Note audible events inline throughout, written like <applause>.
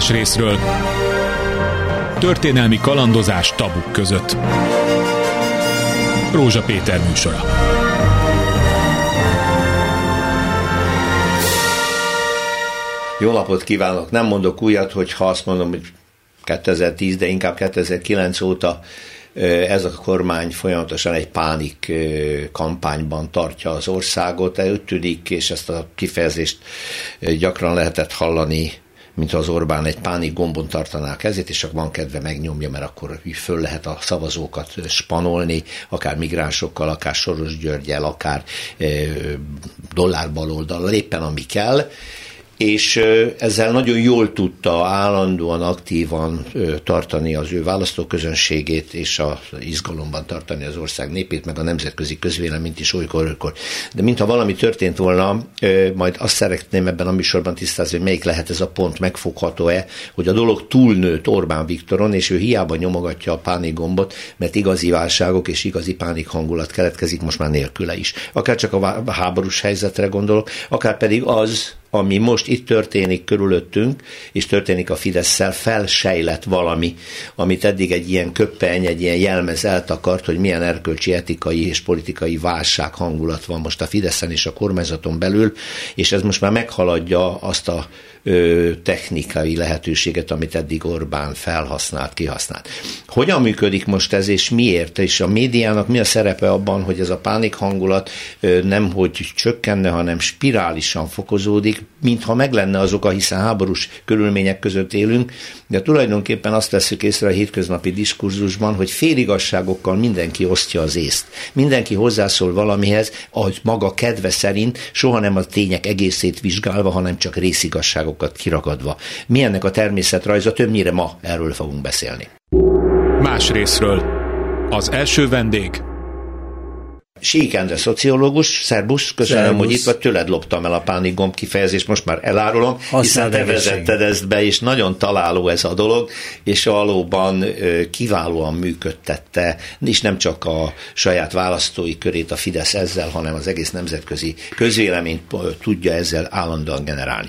Más részről történelmi kalandozás tabuk között. Rózsa Péter műsora. Jó napot kívánok! Nem mondok újat, hogy ha azt mondom, hogy 2010, de inkább 2009 óta ez a kormány folyamatosan egy pánik kampányban tartja az országot. Úgy és ezt a kifejezést gyakran lehetett hallani mint az Orbán egy pánik gombon tartaná a kezét, és csak van kedve megnyomja, mert akkor föl lehet a szavazókat spanolni, akár migránsokkal, akár Soros Györgyel, akár dollárbaloldal, éppen ami kell és ezzel nagyon jól tudta állandóan, aktívan tartani az ő választóközönségét, és a izgalomban tartani az ország népét, meg a nemzetközi közvéleményt is olykor-olykor. De mintha valami történt volna, majd azt szeretném ebben a műsorban tisztázni, hogy melyik lehet ez a pont, megfogható-e, hogy a dolog túlnőtt Orbán Viktoron, és ő hiába nyomogatja a pánik gombot, mert igazi válságok és igazi pánik hangulat keletkezik most már nélküle is. Akár csak a háborús helyzetre gondolok, akár pedig az, ami most itt történik körülöttünk, és történik a Fidesz-szel, felsejlett valami, amit eddig egy ilyen köppeny, egy ilyen jelmez eltakart, hogy milyen erkölcsi, etikai és politikai válság hangulat van most a Fideszen és a kormányzaton belül, és ez most már meghaladja azt a technikai lehetőséget, amit eddig Orbán felhasznált, kihasznált. Hogyan működik most ez, és miért? És a médiának mi a szerepe abban, hogy ez a pánik hangulat nem hogy csökkenne, hanem spirálisan fokozódik, mintha meg lenne az oka, hiszen háborús körülmények között élünk, de tulajdonképpen azt veszük észre a hétköznapi diskurzusban, hogy féligasságokkal mindenki osztja az észt. Mindenki hozzászól valamihez, ahogy maga kedve szerint, soha nem a tények egészét vizsgálva, hanem csak részigasságokat tulajdonságokat kiragadva. Mi ennek a természetrajza, többnyire ma erről fogunk beszélni. Más részről. Az első vendég Sík Endre szociológus, szerbusz, köszönöm, szerbusz. hogy itt vagy, tőled loptam el a pánik gomb kifejezést, most már elárulom, Aztán hiszen te vezetted ezt be, és nagyon találó ez a dolog, és valóban kiválóan működtette, és nem csak a saját választói körét a Fidesz ezzel, hanem az egész nemzetközi közvéleményt tudja ezzel állandóan generálni.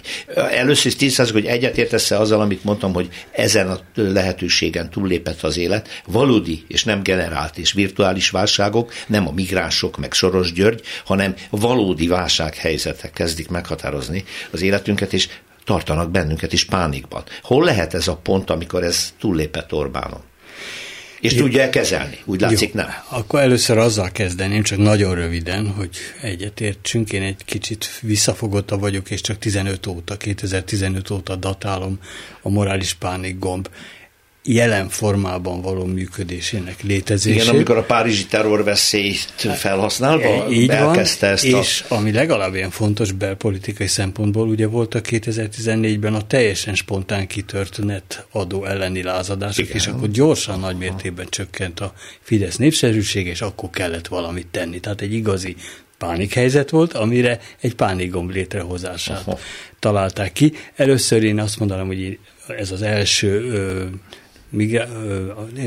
Először is tisztázok, hogy egyetértesz azzal, amit mondtam, hogy ezen a lehetőségen túllépett az élet, valódi és nem generált és virtuális válságok, nem a migráns Mások, meg Soros György, hanem valódi válsághelyzetek kezdik meghatározni az életünket, és tartanak bennünket is pánikban. Hol lehet ez a pont, amikor ez túllépett Orbánon? És Jó. tudja kezelni? Úgy látszik, Jó. nem? Akkor először azzal kezdeném, csak nagyon röviden, hogy egyetértsünk. Én egy kicsit visszafogotta vagyok, és csak 15 óta, 2015 óta datálom a morális pánik gomb jelen formában való működésének létezését. Igen, amikor a párizsi terrorveszélyt felhasználva e, Így van, ezt és a... ami legalább ilyen fontos belpolitikai szempontból, ugye volt a 2014-ben a teljesen spontán kitört net adó elleni lázadások, Igen. és akkor gyorsan nagy mértékben csökkent a Fidesz népszerűség, és akkor kellett valamit tenni. Tehát egy igazi pánikhelyzet volt, amire egy pánikgomb létrehozását Aha. találták ki. Először én azt mondanám, hogy ez az első ö,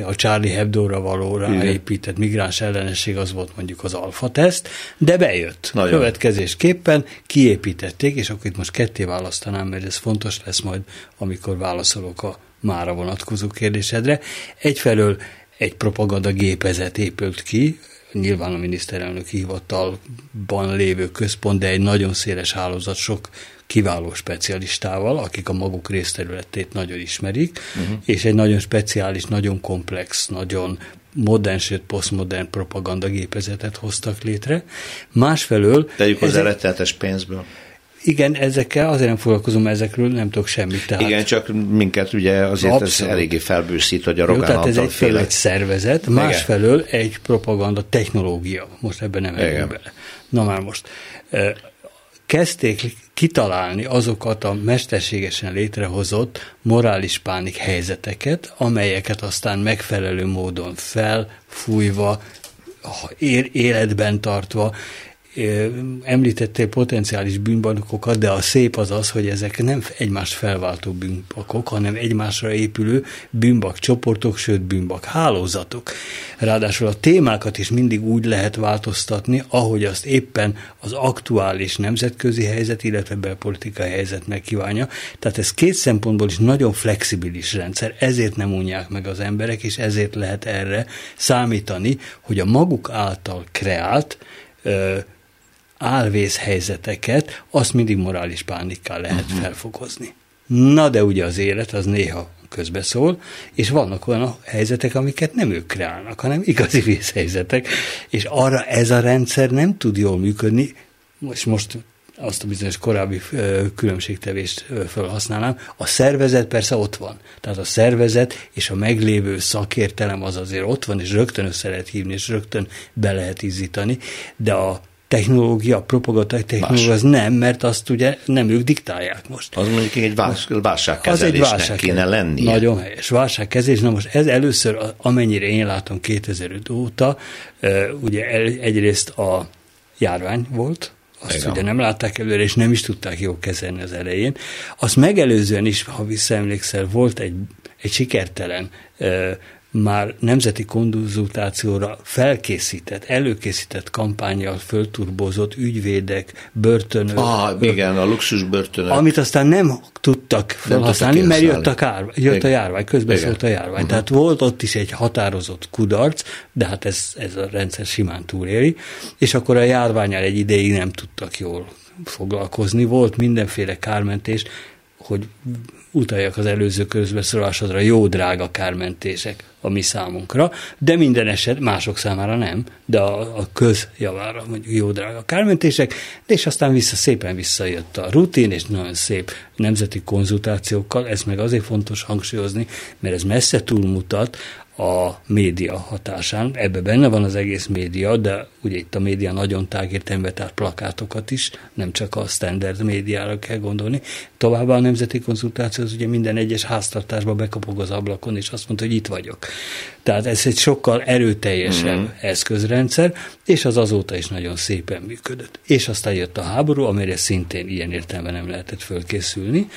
a Charlie Hebdo-ra való ráépített migráns ellenesség az volt mondjuk az alfa teszt, de bejött. Nagyon. Következésképpen kiépítették, és akkor itt most ketté választanám, mert ez fontos lesz majd, amikor válaszolok a mára vonatkozó kérdésedre. Egyfelől egy propaganda gépezet épült ki, nyilván a miniszterelnök hivatalban lévő központ, de egy nagyon széles hálózat sok kiváló specialistával, akik a maguk részterületét nagyon ismerik, uh-huh. és egy nagyon speciális, nagyon komplex, nagyon modern, sőt posztmodern propagandagépezetet hoztak létre. Másfelől... Tegyük az rettenetes pénzből. Igen, ezekkel azért nem foglalkozom, ezekről nem tudok semmit. Tehát... Igen, csak minket ugye azért Abszolút. ez eléggé felbőszít, hogy a Rogán Jó, tehát ez egy, egy szervezet, másfelől egy propaganda technológia. Most ebben nem megyünk bele. Na már most kezdték kitalálni azokat a mesterségesen létrehozott morális pánik helyzeteket, amelyeket aztán megfelelő módon felfújva, életben tartva, említettél potenciális bűnbankokat, de a szép az az, hogy ezek nem egymást felváltó bűnbakok, hanem egymásra épülő bűnbak csoportok, sőt bűnbak hálózatok. Ráadásul a témákat is mindig úgy lehet változtatni, ahogy azt éppen az aktuális nemzetközi helyzet, illetve belpolitikai helyzet megkívánja. Tehát ez két szempontból is nagyon flexibilis rendszer, ezért nem unják meg az emberek, és ezért lehet erre számítani, hogy a maguk által kreált helyzeteket, azt mindig morális pánikká lehet uh-huh. felfokozni. Na de ugye az élet az néha közbeszól, és vannak olyan helyzetek, amiket nem ők kreálnak, hanem igazi vészhelyzetek, és arra ez a rendszer nem tud jól működni, most, most azt a bizonyos korábbi különbségtevést felhasználnám. A szervezet persze ott van. Tehát a szervezet és a meglévő szakértelem az azért ott van, és rögtön össze lehet hívni, és rögtön be lehet izzítani, de a technológia, propaganda technológia az nem, mert azt ugye nem ők diktálják most. Az mondjuk egy válságkezelésnek az egy válság kéne lenni. Nagyon helyes. Válságkezelés. Na most ez először, amennyire én látom 2005 óta, ugye egyrészt a járvány volt, azt Igen. ugye nem látták előre, és nem is tudták jól kezelni az elején. Azt megelőzően is, ha visszaemlékszel, volt egy, egy sikertelen már nemzeti konzultációra felkészített, előkészített kampányjal fölturbozott ügyvédek, börtönök. Ah, igen, a luxus börtönök. Amit aztán nem tudtak felhasználni, mert jött a, kár, jött a járvány, közbeszólt a járvány. Uh-huh. Tehát volt ott is egy határozott kudarc, de hát ez, ez a rendszer simán túléli, és akkor a járványal egy ideig nem tudtak jól foglalkozni. Volt mindenféle kármentés, hogy utaljak az előző közbeszólásodra, jó drága kármentések a mi számunkra, de minden eset mások számára nem, de a, a közjavára mondjuk jó drága kármentések, és aztán vissza, szépen visszajött a rutin, és nagyon szép nemzeti konzultációkkal, ez meg azért fontos hangsúlyozni, mert ez messze túlmutat a média hatásán. Ebbe benne van az egész média, de ugye itt a média nagyon tágértelmű, tehát plakátokat is, nem csak a standard médiára kell gondolni. Továbbá a nemzeti konzultáció az ugye minden egyes háztartásba bekapog az ablakon, és azt mondta, hogy itt vagyok. Tehát ez egy sokkal erőteljesebb mm-hmm. eszközrendszer, és az azóta is nagyon szépen működött. És aztán jött a háború, amire szintén ilyen értelemben nem lehetett fölkészülni,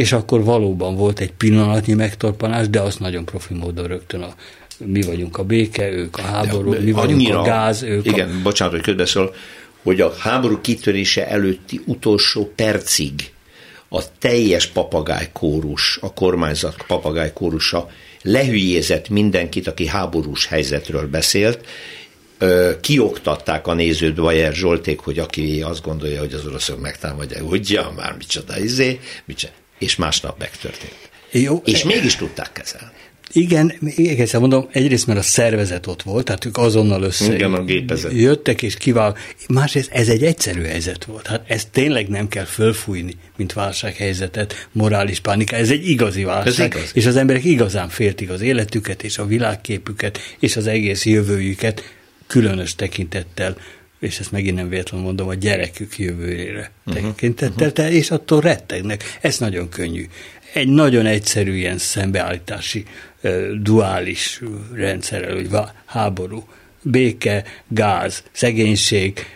és akkor valóban volt egy pillanatnyi megtorpanás, de azt nagyon profi módon rögtön a mi vagyunk a béke, ők a háború, mi vagyunk annyira, a gáz, ők Igen, a... bocsánat, hogy közbeszól, hogy a háború kitörése előtti utolsó percig a teljes papagájkórus, a kormányzat papagájkórusa lehülyézett mindenkit, aki háborús helyzetről beszélt, kioktatták a nézőt Bajer Zsolték, hogy aki azt gondolja, hogy az oroszok megtámadják, ugye, már micsoda izé, micsoda és másnap megtörtént. Jó, és mégis tudták kezelni. Igen, még egyszer mondom, egyrészt mert a szervezet ott volt, tehát ők azonnal össze Igen, a gépezet. jöttek és kivál. Másrészt ez egy egyszerű helyzet volt. Hát ezt tényleg nem kell fölfújni, mint válsághelyzetet, morális pánika. Ez egy igazi válság. igaz. És az emberek igazán féltik az életüket és a világképüket és az egész jövőjüket különös tekintettel és ezt megint nem véletlenül mondom, a gyerekük jövőjére uh-huh, tekintettel, uh-huh. és attól rettegnek. Ez nagyon könnyű. Egy nagyon egyszerű ilyen szembeállítási duális rendszerrel, hogy háború, béke, gáz, szegénység,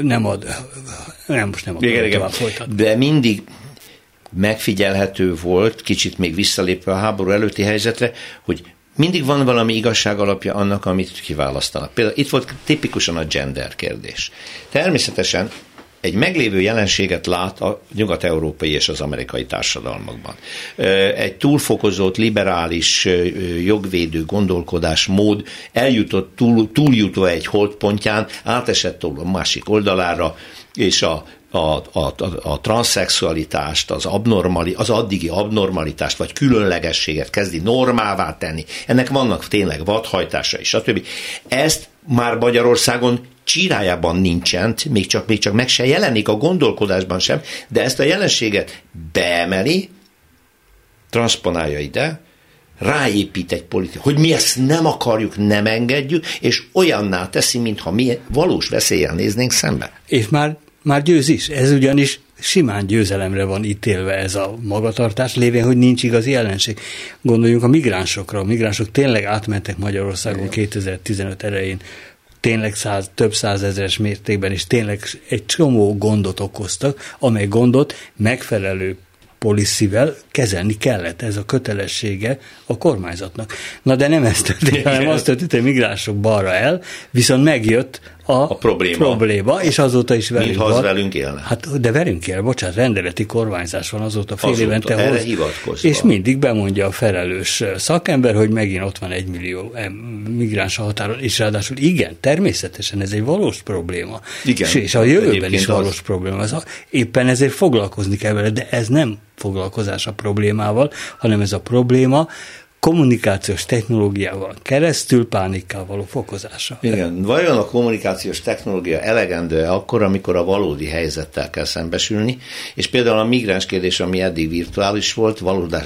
nem ad, nem most nem akarom tovább folytatni. De mindig megfigyelhető volt, kicsit még visszalépve a háború előtti helyzetre, hogy mindig van valami igazság alapja annak, amit kiválasztanak. Például itt volt tipikusan a gender kérdés. Természetesen egy meglévő jelenséget lát a nyugat-európai és az amerikai társadalmakban. Egy túlfokozott, liberális, jogvédő gondolkodásmód eljutott, túl, túljutva egy holdpontján, átesett a másik oldalára, és a a, a, a transzexualitást, az, abnormali, az addigi abnormalitást, vagy különlegességet kezdi normává tenni. Ennek vannak tényleg vadhajtásai, stb. Ezt már Magyarországon csirájában nincsen, még csak, még csak meg se jelenik a gondolkodásban sem, de ezt a jelenséget beemeli, transponálja ide, ráépít egy politika, hogy mi ezt nem akarjuk, nem engedjük, és olyanná teszi, mintha mi valós veszélyen néznénk szembe. És már már győz is. Ez ugyanis simán győzelemre van ítélve ez a magatartás, lévén, hogy nincs igazi ellenség. Gondoljunk a migránsokra. A migránsok tényleg átmentek Magyarországon 2015 elején tényleg száz, több százezeres mértékben, és tényleg egy csomó gondot okoztak, amely gondot megfelelő policyvel kezelni kellett, ez a kötelessége a kormányzatnak. Na de nem ez történt, hanem azt történt, hogy migránsok balra el, viszont megjött a, a probléma. probléma, és azóta is velünk Mintha az velünk élne. Hát, de velünk él, bocsánat, rendeleti kormányzás van azóta fél azóta, évente erre hoz, hivatkozva. És mindig bemondja a felelős szakember, hogy megint ott van egy millió migráns a határon, és ráadásul igen, természetesen ez egy valós probléma. Igen. És, és a jövőben is valós az... probléma. Az, éppen ezért foglalkozni kell vele, de ez nem foglalkozás a problémával, hanem ez a probléma kommunikációs technológiával keresztül pánikkal való fokozása. Igen, vajon a kommunikációs technológia elegendő akkor, amikor a valódi helyzettel kell szembesülni, és például a migráns kérdés, ami eddig virtuális volt,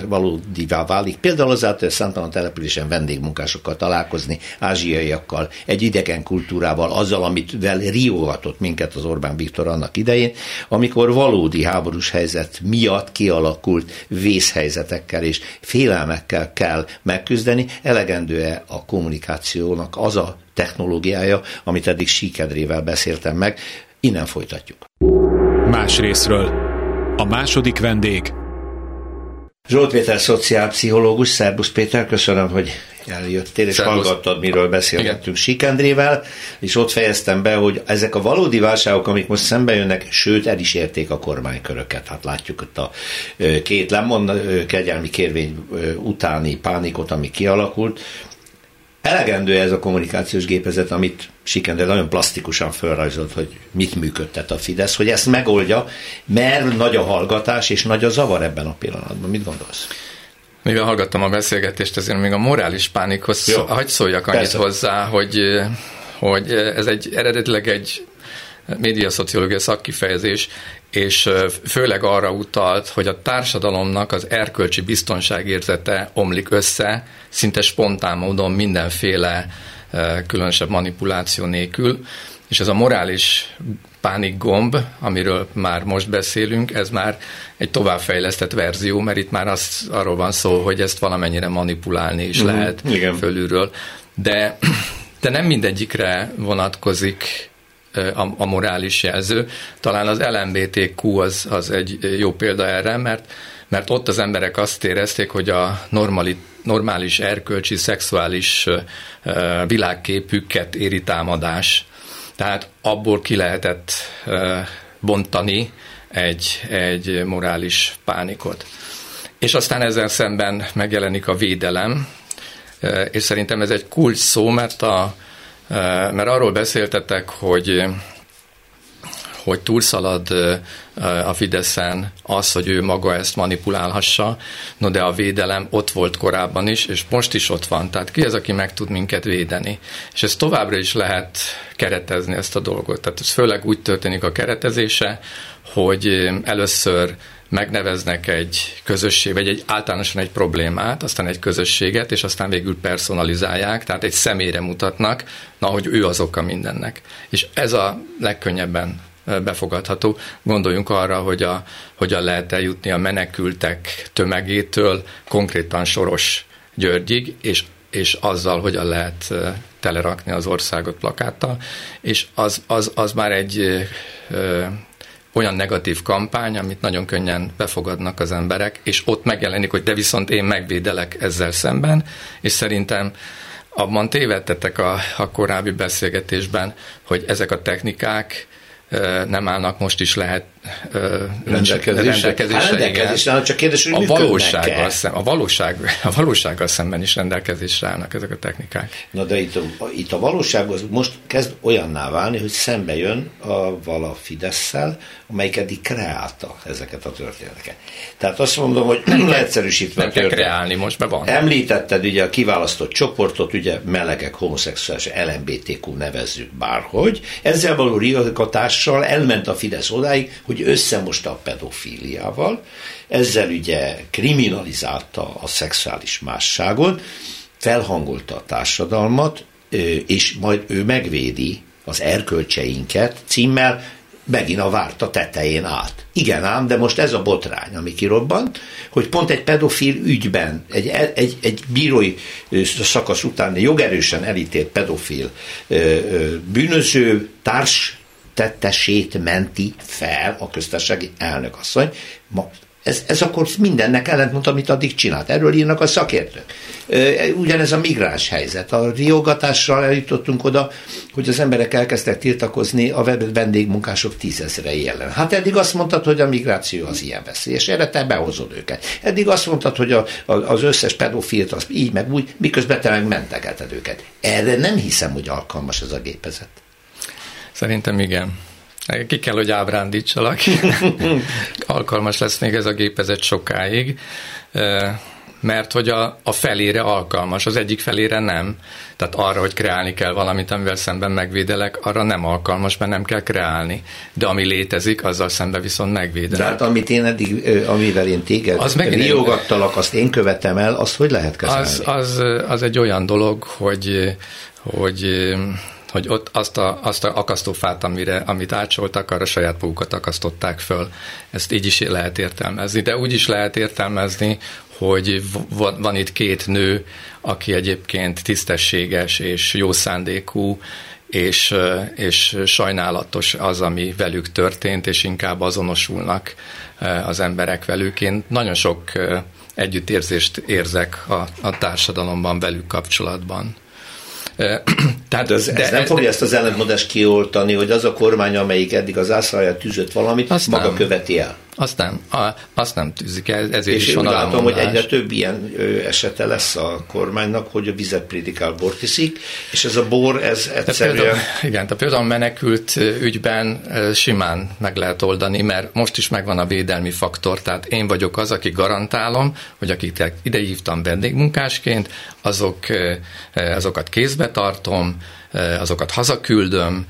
valódivá válik, például azáltal, hogy Szántalan településen vendégmunkásokkal találkozni, ázsiaiakkal, egy idegen kultúrával, azzal, amit vel riogatott minket az Orbán Viktor annak idején, amikor valódi háborús helyzet miatt kialakult vészhelyzetekkel és félelmekkel kell megküzdeni, elegendő-e a kommunikációnak az a technológiája, amit eddig síkedrével beszéltem meg. Innen folytatjuk. Más részről. A második vendég. Zsolt Péter, szociálpszichológus. Szerbusz Péter, köszönöm, hogy eljöttél, és Szervusz. hallgattad, miről beszélgettünk Sikendrével, és ott fejeztem be, hogy ezek a valódi válságok, amik most szembe jönnek, sőt, el is érték a kormányköröket. Hát látjuk ott a két lemond kegyelmi kérvény utáni pánikot, ami kialakult. Elegendő ez a kommunikációs gépezet, amit Sikendre nagyon plastikusan felrajzolt, hogy mit működtet a Fidesz, hogy ezt megoldja, mert nagy a hallgatás és nagy a zavar ebben a pillanatban. Mit gondolsz? Mivel hallgattam a beszélgetést, ezért még a morális pánikhoz Jó. hagy szóljak annyit Persze. hozzá, hogy, hogy ez egy eredetileg egy médiaszociológia szakkifejezés, és főleg arra utalt, hogy a társadalomnak az erkölcsi biztonságérzete omlik össze, szinte spontán módon mindenféle különösebb manipuláció nélkül, és ez a morális pánik gomb, amiről már most beszélünk, ez már egy továbbfejlesztett verzió, mert itt már az, arról van szó, hogy ezt valamennyire manipulálni is uh-huh. lehet Igen. fölülről. De, de nem mindegyikre vonatkozik a, a morális jelző. Talán az LMBTQ az, az egy jó példa erre, mert, mert ott az emberek azt érezték, hogy a normali, normális erkölcsi, szexuális világképüket éri támadás tehát abból ki lehetett bontani egy, egy morális pánikot. És aztán ezzel szemben megjelenik a védelem, és szerintem ez egy kulcs szó, mert, a, mert arról beszéltetek, hogy hogy túlszalad a Fideszen az, hogy ő maga ezt manipulálhassa, no de a védelem ott volt korábban is, és most is ott van. Tehát ki az, aki meg tud minket védeni? És ez továbbra is lehet keretezni ezt a dolgot. Tehát ez főleg úgy történik a keretezése, hogy először megneveznek egy közösség, vagy egy általánosan egy problémát, aztán egy közösséget, és aztán végül personalizálják, tehát egy személyre mutatnak, na, hogy ő az oka mindennek. És ez a legkönnyebben befogadható. Gondoljunk arra, hogy a, hogyan lehet eljutni a menekültek tömegétől konkrétan Soros Györgyig, és, és azzal hogyan lehet telerakni az országot plakáttal, és az, az, az már egy ö, olyan negatív kampány, amit nagyon könnyen befogadnak az emberek, és ott megjelenik, hogy de viszont én megvédelek ezzel szemben, és szerintem abban tévedtetek a, a korábbi beszélgetésben, hogy ezek a technikák nem állnak most is lehet rendelkezésre. rendelkezésre, hát rendelkezésre csak kérdés, hogy a valósággal, szem, a, valóság, a valósággal szemben is rendelkezésre állnak ezek a technikák. Na de itt a, itt a valóság az most kezd olyanná válni, hogy szembe jön a vala Fidesz-szel, amelyik eddig kreálta ezeket a történeteket. Tehát azt mondom, hogy nem leegyszerűsítve nem kell kreálni, most be van. Említetted ugye a kiválasztott csoportot, ugye melegek, homoszexuális, LMBTQ nevezzük bárhogy. Ezzel való riakatással elment a Fidesz odáig, hogy összemosta a pedofíliával, ezzel ugye kriminalizálta a szexuális másságot, felhangolta a társadalmat, és majd ő megvédi az erkölcseinket címmel megint a várt a tetején állt. Igen ám, de most ez a botrány, ami kirobbant, hogy pont egy pedofil ügyben, egy, egy, egy bírói szakasz után jogerősen elítélt pedofil bűnöző társ tettesét menti fel a köztársasági elnökasszony. Ma ez, ez akkor mindennek ellentmond, amit addig csinált. Erről írnak a szakértők. Ugyanez a migráns helyzet. A riogatással eljutottunk oda, hogy az emberek elkezdtek tiltakozni a vendégmunkások tízezrei ellen. Hát eddig azt mondtad, hogy a migráció az ilyen veszélyes, erre te behozod őket. Eddig azt mondtad, hogy a, a, az összes pedofilt az így meg úgy, miközben te meg mentegeted őket. Erre nem hiszem, hogy alkalmas ez a gépezet. Szerintem igen. Ki kell, hogy ábrándítsalak. <laughs> Alkalmas lesz még ez a gépezet sokáig, mert hogy a, a felére alkalmas, az egyik felére nem. Tehát arra, hogy kreálni kell valamit, amivel szemben megvédelek, arra nem alkalmas, mert nem kell kreálni. De ami létezik, azzal szemben viszont megvédelek. De hát amit én eddig, amivel én téged az riogattalak, azt én követem el, azt hogy lehet kezelni? Az, az, az egy olyan dolog, hogy, hogy hogy ott azt a, azt a akasztófát, amire, amit átsoltak, arra saját magukat akasztották föl. Ezt így is lehet értelmezni, de úgy is lehet értelmezni, hogy van, van itt két nő, aki egyébként tisztességes és jó szándékú, és, és sajnálatos az, ami velük történt, és inkább azonosulnak az emberek velük. Én nagyon sok együttérzést érzek a, a társadalomban velük kapcsolatban. Tehát, ez, de, ez nem fogja ezt az ellentmondást kioltani, hogy az a kormány, amelyik eddig az ászlajára tűzött valamit, maga nem. követi el. Azt nem, a, azt nem tűzik el, ezért és is van látom, hogy egyre több ilyen esete lesz a kormánynak, hogy a vizet prédikál, bort iszik, és ez a bor, ez egyszerűen... például, igen, tehát például menekült ügyben simán meg lehet oldani, mert most is megvan a védelmi faktor, tehát én vagyok az, aki garantálom, hogy akik ide hívtam vendégmunkásként, azok, azokat kézbe tartom, azokat hazaküldöm,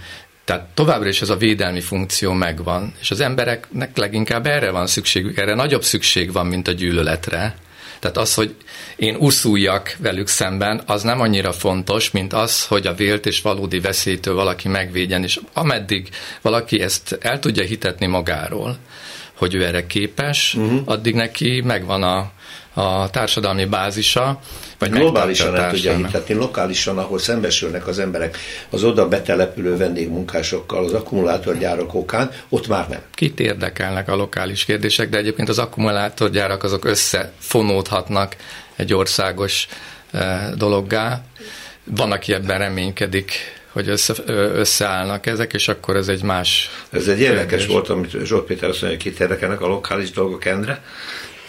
tehát továbbra is ez a védelmi funkció megvan, és az embereknek leginkább erre van szükségük, erre nagyobb szükség van, mint a gyűlöletre. Tehát az, hogy én uszuljak velük szemben, az nem annyira fontos, mint az, hogy a vélt és valódi veszélytől valaki megvédjen, és ameddig valaki ezt el tudja hitetni magáról, hogy ő erre képes, uh-huh. addig neki megvan a, a társadalmi bázisa. Vagy globálisan nem tudja hitetni, lokálisan, ahol szembesülnek az emberek az oda betelepülő vendégmunkásokkal, az akkumulátorgyárak okán, ott már nem. Kit érdekelnek a lokális kérdések, de egyébként az akkumulátorgyárak azok összefonódhatnak egy országos eh, dologgá. Van, aki ebben reménykedik, hogy össze, összeállnak ezek, és akkor ez egy más... Ez egy érdekes volt, amit Zsolt Péter azt mondja, hogy kit érdekelnek a lokális dolgok, Endre.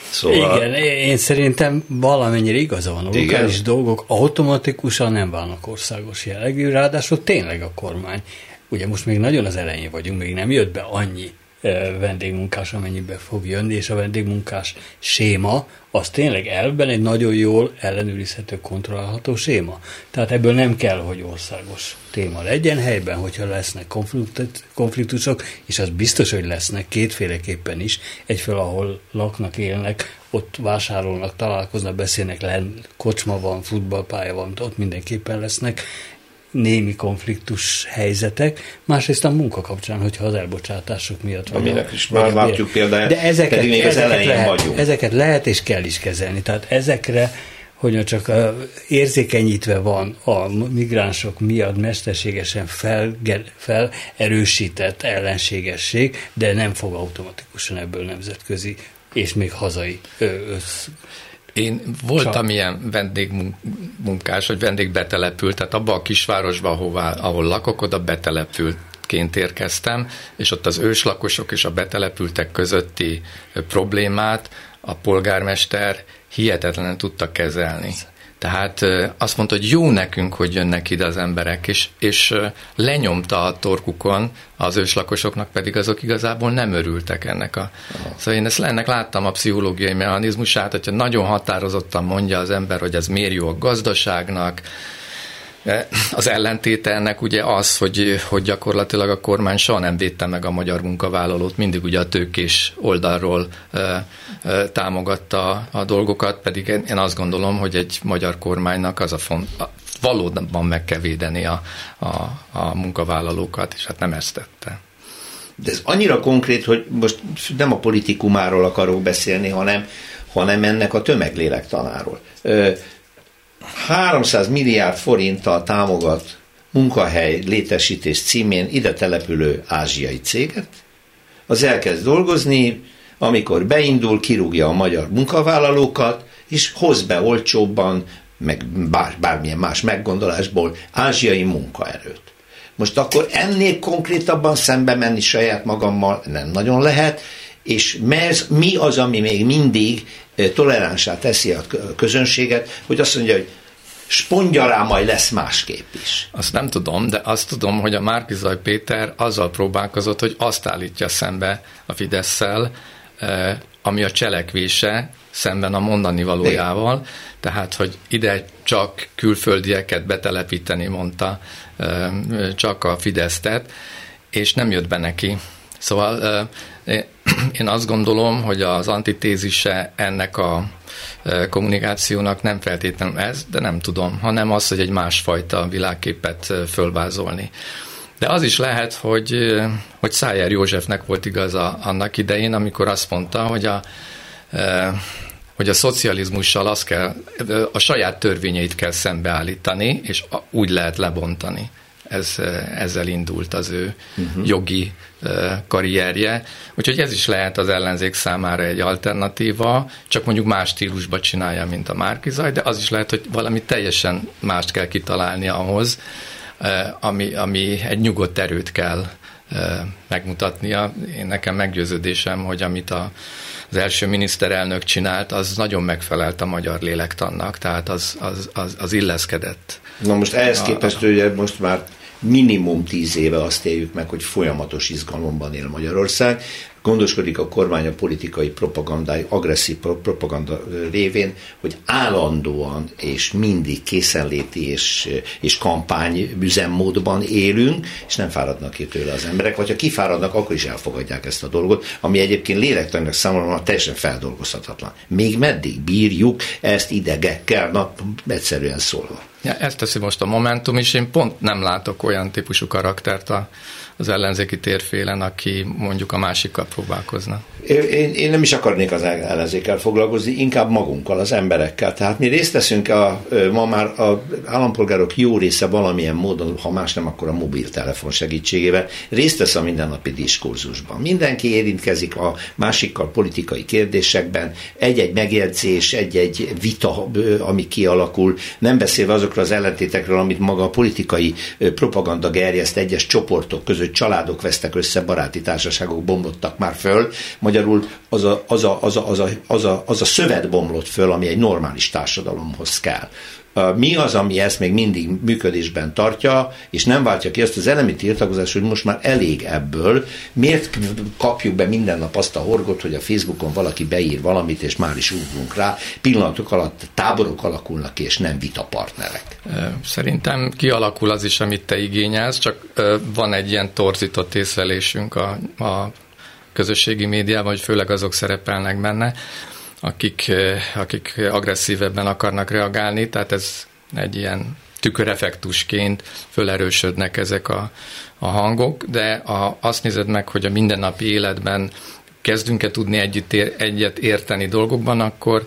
Szóval... Igen, én szerintem valamennyire igaza van. A lokális dolgok automatikusan nem válnak országos jellegű, ráadásul tényleg a kormány. Ugye most még nagyon az elején vagyunk, még nem jött be annyi vendégmunkás, amennyibe fog jönni, és a vendégmunkás séma az tényleg elben egy nagyon jól ellenőrizhető, kontrollálható séma. Tehát ebből nem kell, hogy országos téma legyen helyben, hogyha lesznek konfliktusok, és az biztos, hogy lesznek kétféleképpen is, egyfelől, ahol laknak, élnek, ott vásárolnak, találkoznak, beszélnek, le, kocsma van, futballpálya van, ott mindenképpen lesznek némi konfliktus helyzetek, másrészt a munka kapcsán, hogyha az elbocsátások miatt van. Aminek is már látjuk példáját, de ezeket, pedig még ezeket az elején lehet, vagyunk. Ezeket lehet és kell is kezelni. Tehát ezekre hogy csak érzékenyítve van a migránsok miatt mesterségesen fel, felerősített ellenségesség, de nem fog automatikusan ebből nemzetközi és még hazai össz, én voltam Csak. ilyen vendégmunkás, vagy vendégbetelepült, tehát abban a kisvárosban, ahová, ahol lakok, oda betelepültként érkeztem, és ott az őslakosok és a betelepültek közötti problémát a polgármester hihetetlenül tudta kezelni. Tehát azt mondta, hogy jó nekünk, hogy jönnek ide az emberek, és, és lenyomta a torkukon, az őslakosoknak pedig azok igazából nem örültek ennek a... Aha. Szóval én ezt ennek láttam a pszichológiai mechanizmusát, hogyha nagyon határozottan mondja az ember, hogy ez miért jó a gazdaságnak, az ellentéte ennek ugye az, hogy, hogy gyakorlatilag a kormány soha nem védte meg a magyar munkavállalót, mindig ugye a tőkés oldalról támogatta a dolgokat, pedig én azt gondolom, hogy egy magyar kormánynak az a font, valóban meg kell védeni a, a, a munkavállalókat, és hát nem ezt tette. De ez annyira konkrét, hogy most nem a politikumáról akarok beszélni, hanem, hanem ennek a tömeglélektanáról. 300 milliárd forinttal támogat munkahely létesítés címén ide települő ázsiai céget, az elkezd dolgozni, amikor beindul, kirúgja a magyar munkavállalókat, és hoz be olcsóbban, meg bár, bármilyen más meggondolásból ázsiai munkaerőt. Most akkor ennél konkrétabban szembe menni saját magammal nem nagyon lehet, és mert mi az, ami még mindig toleránsá teszi a közönséget, hogy azt mondja, hogy spondja majd lesz másképp is. Azt nem tudom, de azt tudom, hogy a Márkizaj Péter azzal próbálkozott, hogy azt állítja szembe a fidesz eh, ami a cselekvése szemben a mondani valójával, tehát, hogy ide csak külföldieket betelepíteni, mondta eh, csak a Fidesztet, és nem jött be neki. Szóval eh, én <clears throat> azt gondolom, hogy az antitézise ennek a kommunikációnak nem feltétlenül ez, de nem tudom, hanem az, hogy egy másfajta világképet fölvázolni. De az is lehet, hogy, hogy Szájer Józsefnek volt igaza annak idején, amikor azt mondta, hogy a, hogy a szocializmussal azt kell, a saját törvényeit kell szembeállítani, és úgy lehet lebontani ez, ezzel indult az ő uh-huh. jogi karrierje. Úgyhogy ez is lehet az ellenzék számára egy alternatíva, csak mondjuk más stílusba csinálja, mint a Márkizaj, de az is lehet, hogy valami teljesen mást kell kitalálni ahhoz, ami, ami egy nyugodt erőt kell megmutatnia. Én nekem meggyőződésem, hogy amit a, az első miniszterelnök csinált, az nagyon megfelelt a magyar lélektannak, tehát az, az, az, az illeszkedett. Na most ehhez képest, hogy most már minimum tíz éve azt éljük meg, hogy folyamatos izgalomban él Magyarország gondoskodik a kormány a politikai propagandái, agresszív propaganda révén, hogy állandóan és mindig készenléti és, és kampány üzemmódban élünk, és nem fáradnak ki tőle az emberek, vagy ha kifáradnak, akkor is elfogadják ezt a dolgot, ami egyébként lélektanilag számomra teljesen feldolgozhatatlan. Még meddig bírjuk ezt idegekkel, na, egyszerűen szólva. Ja, ezt teszi most a Momentum is, én pont nem látok olyan típusú karaktert a az ellenzéki térfélen, aki mondjuk a másikkal próbálkozna. Én, én nem is akarnék az ellenzékkel foglalkozni, inkább magunkkal, az emberekkel. Tehát mi részt veszünk, a, ma már a állampolgárok jó része valamilyen módon, ha más nem, akkor a mobiltelefon segítségével részt vesz a mindennapi diskurzusban. Mindenki érintkezik a másikkal politikai kérdésekben, egy-egy megjegyzés, egy-egy vita, ami kialakul, nem beszélve azokról az ellentétekről, amit maga a politikai propaganda gerjeszt egyes csoportok között, családok vesztek össze, baráti társaságok bomlottak már föl. Magyarul az a, az a, az a, az a, az a, az a szövet bomlott föl, ami egy normális társadalomhoz kell mi az, ami ezt még mindig működésben tartja, és nem váltja ki azt az elemi tiltakozást, hogy most már elég ebből, miért kapjuk be minden nap azt a horgot, hogy a Facebookon valaki beír valamit, és már is ugrunk rá, pillanatok alatt táborok alakulnak ki, és nem vitapartnerek. Szerintem kialakul az is, amit te igényelsz, csak van egy ilyen torzított észlelésünk a, a közösségi médiában, hogy főleg azok szerepelnek benne, akik, eh, akik agresszívebben akarnak reagálni, tehát ez egy ilyen tükörefektusként fölerősödnek ezek a, a hangok, de a, azt nézed meg, hogy a mindennapi életben kezdünk-e tudni együtt, egyet érteni dolgokban, akkor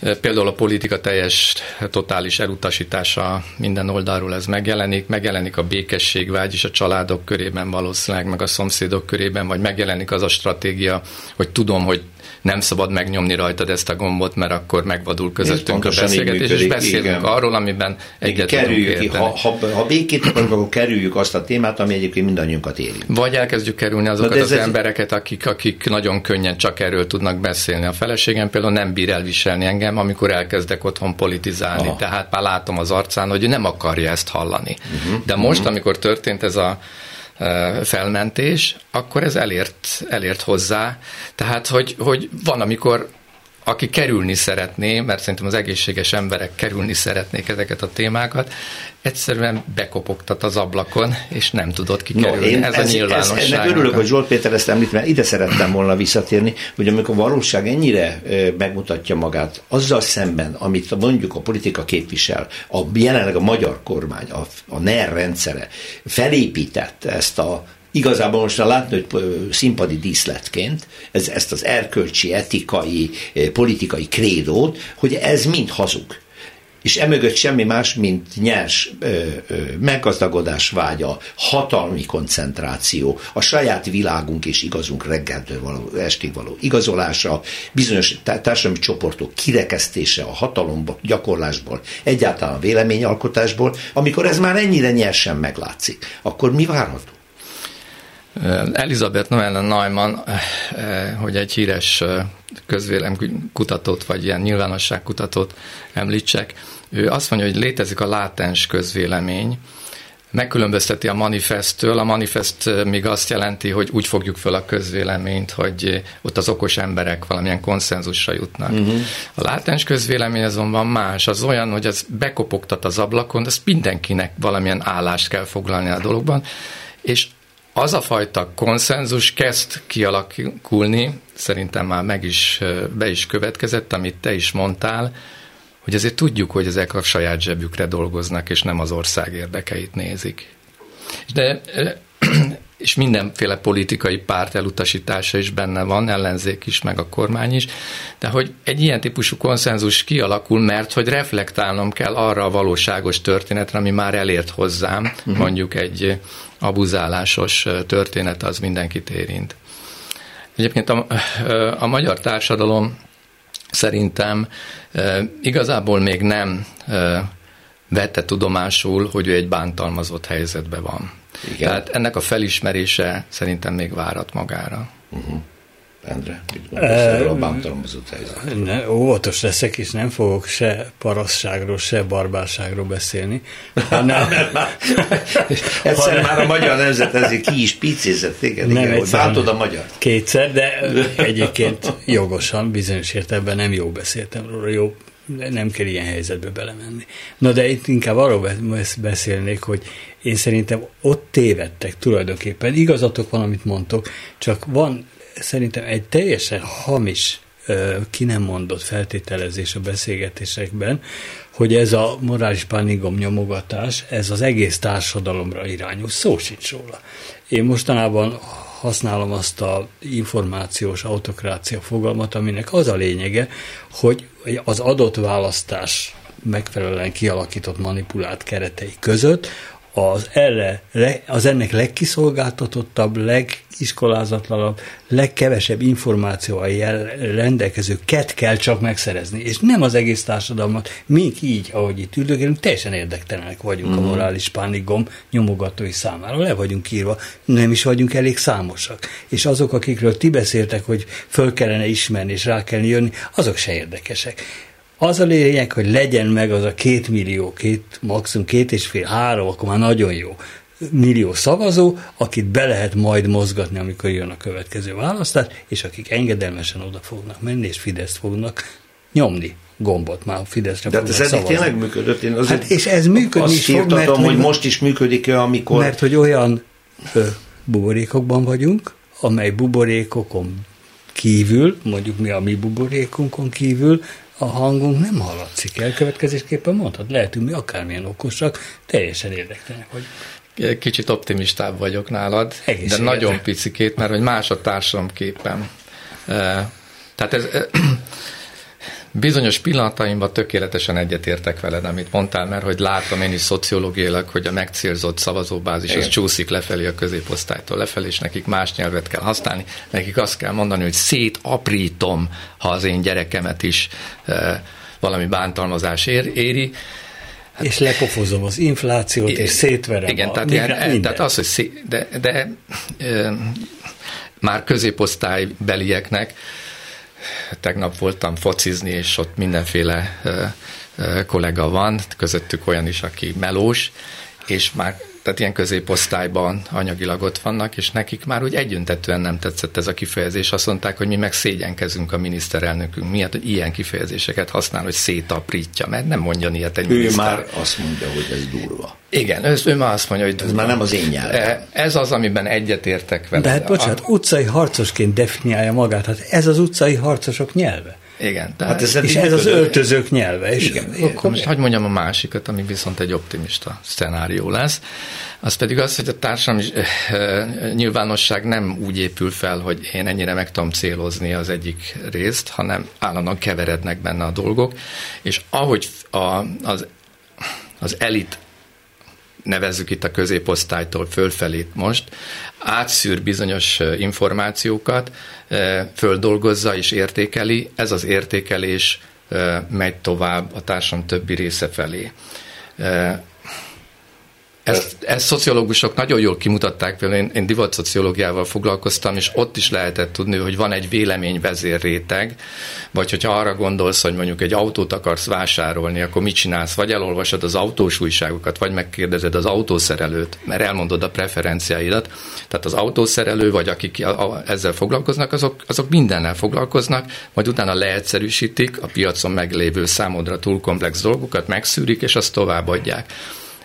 eh, Például a politika teljes, totális elutasítása minden oldalról ez megjelenik, megjelenik a békességvágy is a családok körében valószínűleg, meg a szomszédok körében, vagy megjelenik az a stratégia, hogy tudom, hogy nem szabad megnyomni rajtad ezt a gombot, mert akkor megvadul közöttünk a beszélgetés, és beszélünk igen. arról, amiben egyet kerüljük ki, ha, ha, ha békét akarunk, akkor kerüljük azt a témát, ami egyébként mindannyiunkat éri. Vagy elkezdjük kerülni azokat az ez embereket, akik, akik nagyon könnyen csak erről tudnak beszélni. A feleségem például nem bír elviselni engem, amikor elkezdek otthon politizálni. Aha. Tehát már látom az arcán, hogy nem akarja ezt hallani. Uh-huh. De most, uh-huh. amikor történt ez a felmentés, akkor ez elért, elért hozzá. Tehát, hogy, hogy van, amikor aki kerülni szeretné, mert szerintem az egészséges emberek kerülni szeretnék ezeket a témákat, egyszerűen bekopogtat az ablakon, és nem tudott kikerülni. No, én ez, ez a nyilvánosság. Ez, ennek örülök, hogy Zsolt Péter ezt említ, mert ide szerettem volna visszatérni, hogy amikor a valóság ennyire megmutatja magát, azzal szemben, amit mondjuk a politika képvisel, a, jelenleg a magyar kormány, a, a NER rendszere felépített ezt a igazából most látni, hogy színpadi díszletként ez, ezt az erkölcsi, etikai, politikai krédót, hogy ez mind hazug és emögött semmi más, mint nyers ö, meggazdagodás vágya, hatalmi koncentráció, a saját világunk és igazunk reggeltől való, estig való igazolása, bizonyos társadalmi csoportok kirekesztése a hatalomból, gyakorlásból, egyáltalán a véleményalkotásból, amikor ez már ennyire nyersen meglátszik, akkor mi várható? Elizabeth Noellen Neumann, hogy egy híres közvélemkutatót, vagy ilyen nyilvánosságkutatót említsek, ő azt mondja, hogy létezik a látens közvélemény, megkülönbözteti a manifesttől. A manifest még azt jelenti, hogy úgy fogjuk föl a közvéleményt, hogy ott az okos emberek valamilyen konszenzusra jutnak. Uh-huh. A látens közvélemény azonban más. Az olyan, hogy az bekopogtat az ablakon, ezt mindenkinek valamilyen állást kell foglalni a dologban, és az a fajta konszenzus kezd kialakulni, szerintem már meg is, be is következett, amit te is mondtál, hogy azért tudjuk, hogy ezek a saját zsebükre dolgoznak, és nem az ország érdekeit nézik. De <clears throat> és mindenféle politikai párt elutasítása is benne van, ellenzék is, meg a kormány is, de hogy egy ilyen típusú konszenzus kialakul, mert hogy reflektálnom kell arra a valóságos történetre, ami már elért hozzám, uh-huh. mondjuk egy abuzálásos történet az mindenkit érint. Egyébként a, a magyar társadalom szerintem igazából még nem vette tudomásul, hogy ő egy bántalmazott helyzetben van. Igen. Tehát ennek a felismerése szerintem még várat magára. Uh-huh. Endre, mit gondolsz a bántalmazott helyzet? Ne, óvatos leszek, és nem fogok se paraszságról, se barbárságról beszélni. Hanem, <laughs> egyszer már a magyar nemzet ezért ki is picézett téged, nem igen, hogy bántod a magyar. Kétszer, de egyébként jogosan, bizonyos értelemben nem jó beszéltem róla, jó nem kell ilyen helyzetbe belemenni. Na de itt inkább arról beszélnék, hogy én szerintem ott tévedtek tulajdonképpen. Igazatok van, amit mondtok, csak van szerintem egy teljesen hamis ki nem mondott feltételezés a beszélgetésekben, hogy ez a morális pánigom nyomogatás, ez az egész társadalomra irányul. Szó sincs róla. Én mostanában használom azt a információs autokrácia fogalmat, aminek az a lényege, hogy az adott választás megfelelően kialakított manipulált keretei között az, erre, az ennek legkiszolgáltatottabb, legiskolázatlanabb, legkevesebb információval rendelkezőket kell csak megszerezni, és nem az egész társadalmat, mink így, ahogy itt üldögélünk, teljesen érdektelenek vagyunk uh-huh. a mhm. morális pánikgom nyomogatói számára, le vagyunk írva, nem is vagyunk elég számosak. És azok, akikről ti beszéltek, hogy föl kellene ismerni és rá kellene jönni, azok se érdekesek. Az a lényeg, hogy legyen meg az a két millió, két, maximum két és fél, három, akkor már nagyon jó millió szavazó, akit be lehet majd mozgatni, amikor jön a következő választás, és akik engedelmesen oda fognak menni, és Fidesz fognak nyomni gombot már a Fideszre De hát ez eddig tényleg működött. Én azért hát és ez működni is fog, mert, hogy most is működik-e, amikor... Mert hogy olyan ö, buborékokban vagyunk, amely buborékokon kívül, mondjuk mi a mi buborékunkon kívül, a hangunk nem hallatszik. El, következésképpen mondhat, lehetünk mi akármilyen okosak, teljesen érdekelnek hogy Kicsit optimistább vagyok nálad, de nagyon picikét, mert hogy más a társadalomképpen. Tehát ez, Bizonyos pillanataimban tökéletesen egyetértek veled, amit mondtál, mert hogy látom én is szociológiailag, hogy a megcélzott szavazóbázis Igen. az csúszik lefelé a középosztálytól lefelé, és nekik más nyelvet kell használni. Nekik azt kell mondani, hogy szétaprítom, ha az én gyerekemet is e, valami bántalmazás ér, éri. Hát, és lepofozom az inflációt, és szétverem igen, a tehát, ilyen, tehát az, hogy szé, de, de e, már középosztálybelieknek tegnap voltam focizni, és ott mindenféle kollega van, közöttük olyan is, aki melós, és már tehát ilyen középosztályban anyagilag ott vannak, és nekik már úgy egyöntetően nem tetszett ez a kifejezés. Azt mondták, hogy mi meg szégyenkezünk a miniszterelnökünk miatt, hogy ilyen kifejezéseket használ, hogy szétaprítja, mert nem mondjon ilyet egy Ő miniszter. már azt mondja, hogy ez durva. Igen, ő, ő már azt mondja, hogy durva. Ez már nem az én nyelvem. E, ez az, amiben egyetértek vele. De hát bocsánat, utcai harcosként definiálja magát, hát ez az utcai harcosok nyelve. Igen. De hát ez és ez az öltözők nyelve. És igen, akkor most hagyd mondjam a másikat, ami viszont egy optimista szenárió lesz. Az pedig az, hogy a társadalmi eh, nyilvánosság nem úgy épül fel, hogy én ennyire meg tudom célozni az egyik részt, hanem állandóan keverednek benne a dolgok, és ahogy a, az, az elit nevezzük itt a középosztálytól fölfelé most, átszűr bizonyos információkat, földolgozza és értékeli, ez az értékelés megy tovább a társadalom többi része felé. Ezt, ezt szociológusok nagyon jól kimutatták, például én, én divat szociológiával foglalkoztam, és ott is lehetett tudni, hogy van egy véleményvezér réteg, vagy hogyha arra gondolsz, hogy mondjuk egy autót akarsz vásárolni, akkor mit csinálsz? Vagy elolvasod az autós újságokat, vagy megkérdezed az autószerelőt, mert elmondod a preferenciáidat. Tehát az autószerelő, vagy akik ezzel foglalkoznak, azok, azok mindennel foglalkoznak, majd utána leegyszerűsítik a piacon meglévő számodra túl komplex dolgokat, megszűrik, és azt továbbadják.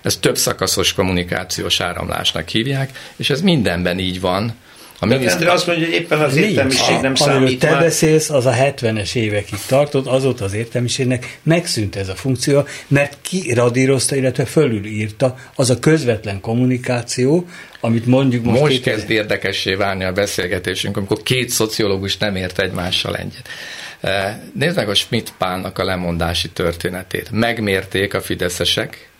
Ezt több szakaszos kommunikációs áramlásnak hívják, és ez mindenben így van. A miniszter azt mondja, hogy éppen az értelmiség nem számít Amiről te már. beszélsz, az a 70-es évekig tartott, azóta az értelmiségnek megszűnt ez a funkció, mert kiradírozta, illetve fölülírta az a közvetlen kommunikáció, amit mondjuk most... Most kezd érdekessé válni a beszélgetésünk, amikor két szociológus nem ért egymással egyet. Eh, nézd meg a Schmidt Pálnak a lemondási történetét. Megmérték a fideszesek,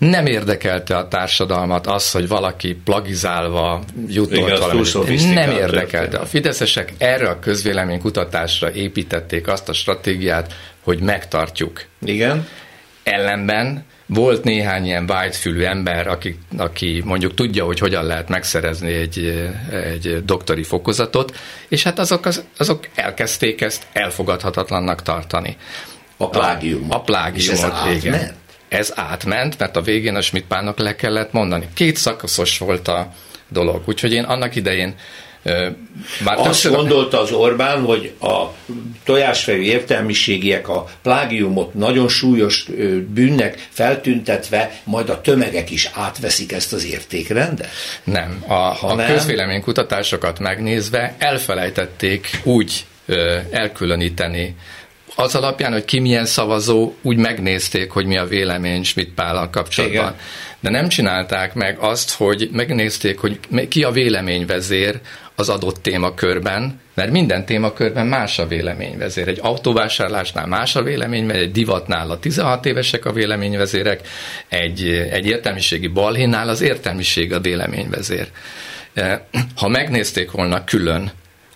nem érdekelte a társadalmat az, hogy valaki plagizálva jutott valami. Nem érdekelte. A fideszesek erre a közvéleménykutatásra építették azt a stratégiát, hogy megtartjuk. Igen. Ellenben volt néhány ilyen vágyfülű ember, aki, aki mondjuk tudja, hogy hogyan lehet megszerezni egy, egy doktori fokozatot, és hát azok, az, azok elkezdték ezt elfogadhatatlannak tartani. A plágiumot. A plágiumot, igen ez átment, mert a végén a Schmidt le kellett mondani. Két szakaszos volt a dolog, úgyhogy én annak idején már Azt többször... gondolta az Orbán, hogy a tojásfejű értelmiségiek a plágiumot nagyon súlyos bűnnek feltüntetve, majd a tömegek is átveszik ezt az értékrendet? Nem. A, a közvéleménykutatásokat megnézve elfelejtették úgy elkülöníteni az alapján, hogy ki milyen szavazó, úgy megnézték, hogy mi a vélemény Schmidt Pállal kapcsolatban. Igen. De nem csinálták meg azt, hogy megnézték, hogy ki a véleményvezér az adott témakörben, mert minden témakörben más a véleményvezér. Egy autóvásárlásnál más a vélemény, egy divatnál a 16 évesek a véleményvezérek, egy, egy értelmiségi balhénál az értelmiség a véleményvezér. Ha megnézték volna külön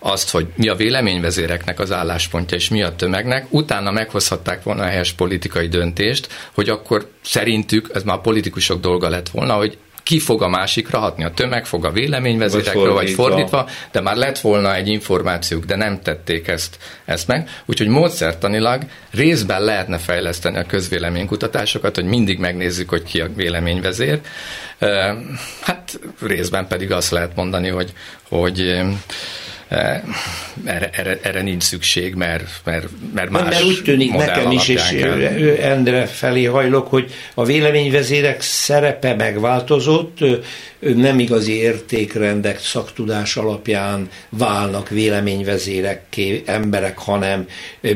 azt, hogy mi a véleményvezéreknek az álláspontja, és mi a tömegnek, utána meghozhatták volna a helyes politikai döntést, hogy akkor szerintük, ez már a politikusok dolga lett volna, hogy ki fog a másikra hatni, a tömeg fog a véleményvezérekre, vagy, vagy fordítva, de már lett volna egy információk, de nem tették ezt, ezt meg. Úgyhogy módszertanilag részben lehetne fejleszteni a közvéleménykutatásokat, hogy mindig megnézzük, hogy ki a véleményvezér. Hát részben pedig azt lehet mondani, hogy, hogy erre, erre, erre nincs szükség, mert, mert, mert más Mert úgy tűnik nekem is, és kell. Endre felé hajlok, hogy a véleményvezérek szerepe megváltozott, nem igazi értékrendek, szaktudás alapján válnak véleményvezérekké emberek, hanem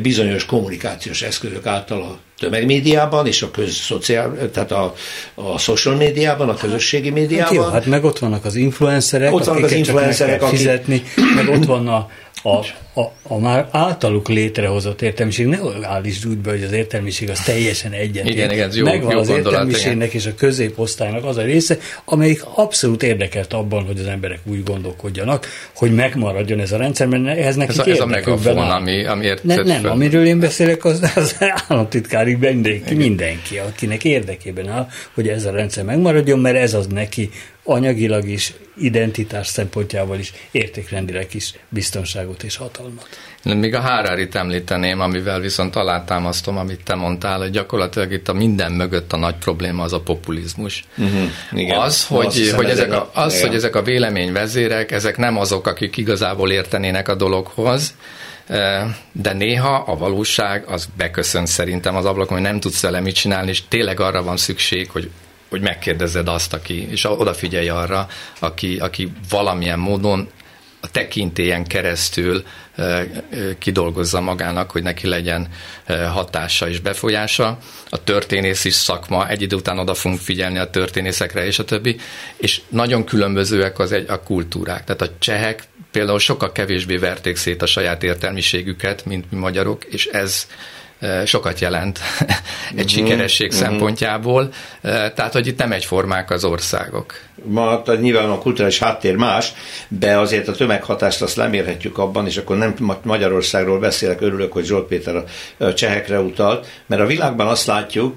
bizonyos kommunikációs eszközök által a tömegmédiában és a közszociál, tehát a, a social médiában, a közösségi médiában. Hát jó, hát meg ott vannak az influencerek, ott vannak az influencerek, akik... fizetni, meg ott van a, a, a, a már általuk létrehozott értelmiség, ne állítsd úgy be, hogy az értelmiség az teljesen egyen. Igen, igen, jó, Megvan jó az gondolat, értelmiségnek igen. és a középosztálynak az a része, amelyik abszolút érdekelt abban, hogy az emberek úgy gondolkodjanak, hogy megmaradjon ez a rendszer, mert ez nekik ez a, ez a megafon, ami, ami ne, Nem, fel. amiről én beszélek, az, az államtitkárig mindenki, mindenki, akinek érdekében áll, hogy ez a rendszer megmaradjon, mert ez az neki anyagilag is, identitás szempontjából is, értékrendileg is biztonságot és hatalmat. Én még a Hárárit említeném, amivel viszont alátámasztom, amit te mondtál, hogy gyakorlatilag itt a minden mögött a nagy probléma az a populizmus. Uh-huh, igen. Az, hogy, hogy, ezek a, az igen. hogy ezek a véleményvezérek, ezek nem azok, akik igazából értenének a dologhoz, eh, de néha a valóság az beköszön szerintem az ablakon, hogy nem tudsz vele mit csinálni, és tényleg arra van szükség, hogy hogy megkérdezed azt, aki, és odafigyelj arra, aki, aki valamilyen módon a tekintélyen keresztül kidolgozza magának, hogy neki legyen hatása és befolyása. A történész is szakma, egy idő után oda fogunk figyelni a történészekre és a többi, és nagyon különbözőek az egy, a kultúrák. Tehát a csehek például sokkal kevésbé verték szét a saját értelmiségüket, mint mi magyarok, és ez sokat jelent <laughs> egy mm-hmm. sikeresség mm-hmm. szempontjából, tehát hogy itt nem egyformák az országok. Ma nyilván a kulturális háttér más, de azért a tömeghatást azt lemérhetjük abban, és akkor nem Magyarországról beszélek, örülök, hogy Zsolt Péter a csehekre utalt, mert a világban azt látjuk,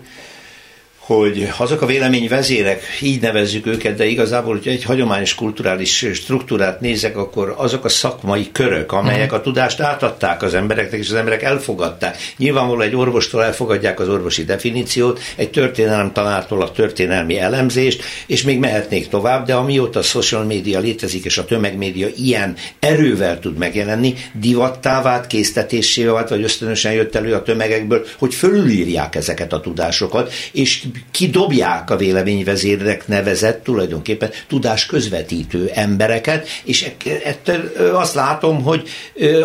hogy azok a véleményvezérek, így nevezzük őket, de igazából, hogy egy hagyományos kulturális struktúrát nézek, akkor azok a szakmai körök, amelyek mhm. a tudást átadták az embereknek, és az emberek elfogadták. Nyilvánvalóan egy orvostól elfogadják az orvosi definíciót, egy történelem tanártól a történelmi elemzést, és még mehetnék tovább, de amióta a social média létezik, és a tömegmédia ilyen erővel tud megjelenni, divattá vált, késztetésével vált, vagy ösztönösen jött elő a tömegekből, hogy fölülírják ezeket a tudásokat, és kidobják a véleményvezérnek nevezett tulajdonképpen tudás közvetítő embereket, és ettől azt látom, hogy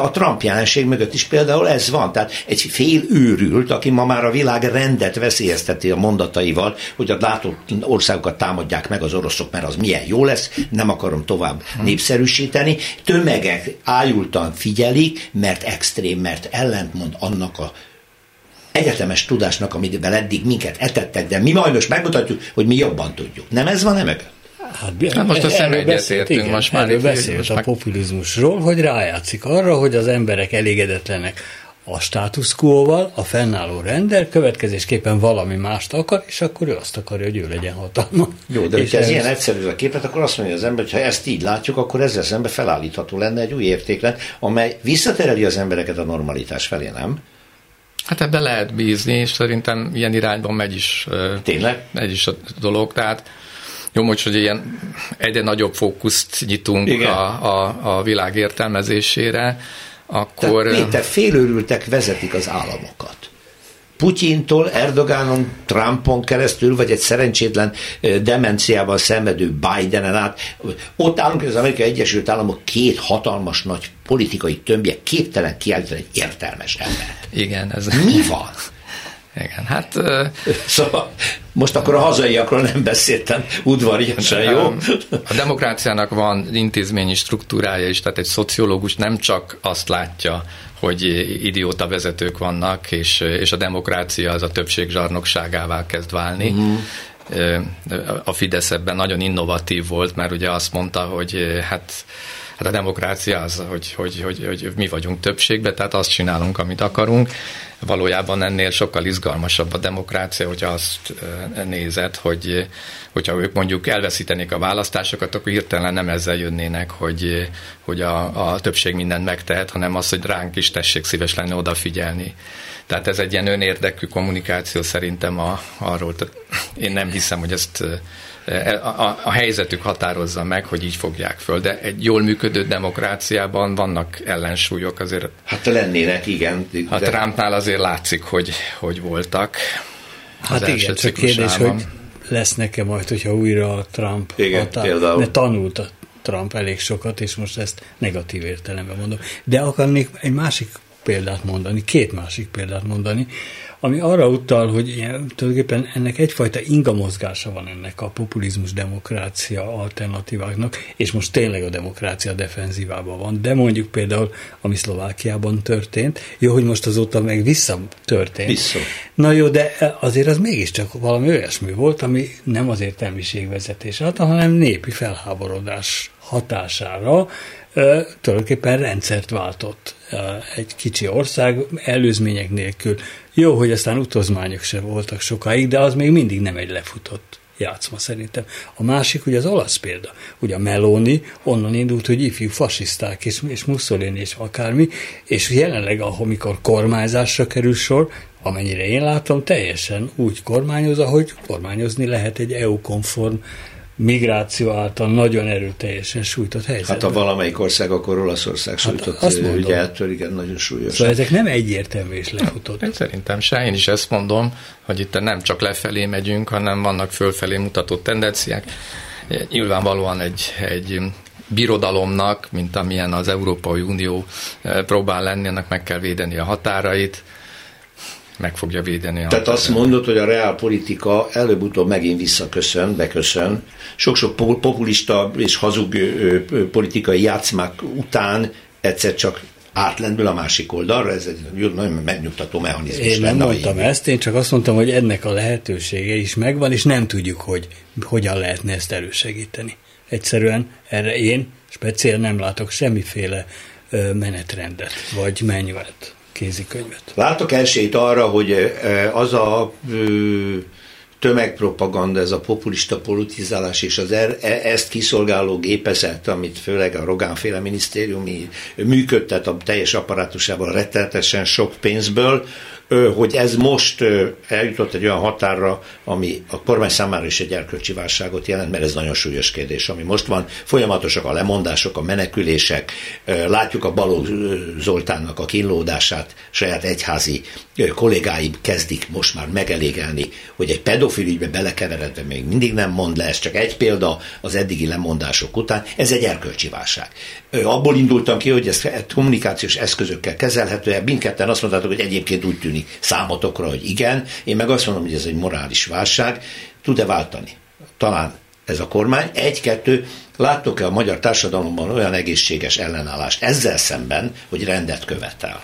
a Trump jelenség mögött is például ez van. Tehát egy fél őrült, aki ma már a világ rendet veszélyezteti a mondataival, hogy a látott országokat támadják meg az oroszok, mert az milyen jó lesz, nem akarom tovább népszerűsíteni. Tömegek ájultan figyelik, mert extrém, mert ellentmond annak a egyetemes tudásnak, amivel eddig minket etettek, de mi majd most megmutatjuk, hogy mi jobban tudjuk. Nem ez van, nem meg? Hát, hát most beszélt, igen, most már erről beszélt most a populizmusról, hogy rájátszik arra, hogy az emberek elégedetlenek a status quo-val, a fennálló rendel, következésképpen valami mást akar, és akkor ő azt akarja, hogy ő legyen hatalma. Jó, de ha ez ilyen egyszerű a képet, akkor azt mondja az ember, hogy ha ezt így látjuk, akkor ezzel szemben felállítható lenne egy új értéklet, amely visszatereli az embereket a normalitás felé, nem? Hát ebben lehet bízni, és szerintem ilyen irányban megy is, Tényleg? megy is a dolog. Tehát jó, most, hogy ilyen egyre nagyobb fókuszt nyitunk a, a, a világ értelmezésére, akkor... Tehát Péter, félőrültek vezetik az államokat. Putyintól, Erdogánon, Trumpon keresztül, vagy egy szerencsétlen demenciával szenvedő Bidenen át. Ott állunk, hogy az Amerikai Egyesült Államok két hatalmas nagy politikai tömbje képtelen kiállítani egy értelmes ember. Igen, ez... Mi van? Igen, hát... Szóval most akkor a hazaiakról nem beszéltem udvariasan, jó? A demokráciának van intézményi struktúrája is, tehát egy szociológus nem csak azt látja, hogy idióta vezetők vannak, és, és a demokrácia az a többség zsarnokságává kezd válni. Mm. A Fidesz ebben nagyon innovatív volt, mert ugye azt mondta, hogy hát Hát a demokrácia az, hogy, hogy, hogy, hogy mi vagyunk többségben, tehát azt csinálunk, amit akarunk. Valójában ennél sokkal izgalmasabb a demokrácia, hogyha azt nézed, hogy hogyha ők mondjuk elveszítenék a választásokat, akkor hirtelen nem ezzel jönnének, hogy, hogy a, a többség mindent megtehet, hanem az, hogy ránk is tessék szíves lenni odafigyelni. Tehát ez egy ilyen önérdekű kommunikáció szerintem a, arról. Én nem hiszem, hogy ezt a, a, a helyzetük határozza meg, hogy így fogják föl, de egy jól működő demokráciában vannak ellensúlyok azért. Hát lennének, igen. A de... Trumpnál azért látszik, hogy, hogy voltak. Hát igen, csak kérdés, hogy lesz nekem majd, hogyha újra a Trump igen, határ, például. de tanult a Trump elég sokat, és most ezt negatív értelemben mondom. De akarnék egy másik példát mondani, két másik példát mondani, ami arra utal, hogy ilyen, tulajdonképpen ennek egyfajta ingamozgása van ennek a populizmus demokrácia alternatíváknak, és most tényleg a demokrácia defenzívában van, de mondjuk például, ami Szlovákiában történt, jó, hogy most azóta meg vissza történt. Vissza. Na jó, de azért az mégiscsak valami olyasmi volt, ami nem az értelmiségvezetés által, hanem népi felháborodás hatására tulajdonképpen rendszert váltott egy kicsi ország előzmények nélkül. Jó, hogy aztán utazmányok sem voltak sokáig, de az még mindig nem egy lefutott játszma szerintem. A másik ugye az olasz példa. Ugye a Meloni onnan indult, hogy ifjú fasiszták és, és Mussolini és akármi, és jelenleg, amikor kormányzásra kerül sor, amennyire én látom, teljesen úgy kormányoz, ahogy kormányozni lehet egy EU-konform migráció által nagyon erőteljesen sújtott helyzetben. Hát a valamelyik ország, akkor Olaszország hát sújtott hát ügyeltől, igen, nagyon súlyos. Szóval ezek nem egyértelmű és lefutott. Én szerintem se, én is ezt mondom, hogy itt nem csak lefelé megyünk, hanem vannak fölfelé mutató tendenciák. Nyilvánvalóan egy, egy birodalomnak, mint amilyen az Európai Unió próbál lenni, annak meg kell védeni a határait, meg fogja védeni. A Tehát azt mondod, hogy a reálpolitika előbb-utóbb megint visszaköszön, beköszön. Sok-sok populista és hazug politikai játszmák után egyszer csak átlendül a másik oldalra, ez egy nagyon megnyugtató mechanizmus. Én nem mondtam ezt, én csak azt mondtam, hogy ennek a lehetősége is megvan, és nem tudjuk, hogy hogyan lehetne ezt elősegíteni. Egyszerűen erre én speciál nem látok semmiféle menetrendet, vagy mennyvet kézikönyvet. Látok esélyt arra, hogy az a tömegpropaganda, ez a populista politizálás és az er, e, ezt kiszolgáló gépezet, amit főleg a Rogánféle minisztériumi működtet a teljes apparátusával rettenetesen sok pénzből, hogy ez most eljutott egy olyan határra, ami a kormány számára is egy erkölcsi válságot jelent, mert ez nagyon súlyos kérdés, ami most van. Folyamatosak a lemondások, a menekülések, látjuk a Baló Zoltánnak a kínlódását, saját egyházi kollégáim kezdik most már megelégelni, hogy egy pedofil ügybe belekeveredve még mindig nem mond le, ez csak egy példa az eddigi lemondások után, ez egy erkölcsi válság. Abból indultam ki, hogy ez kommunikációs eszközökkel kezelhető, mindketten azt mondtátok, hogy egyébként úgy tűnik, tűnik számotokra, hogy igen, én meg azt mondom, hogy ez egy morális válság, tud-e váltani? Talán ez a kormány. Egy-kettő, láttok-e a magyar társadalomban olyan egészséges ellenállást ezzel szemben, hogy rendet követel?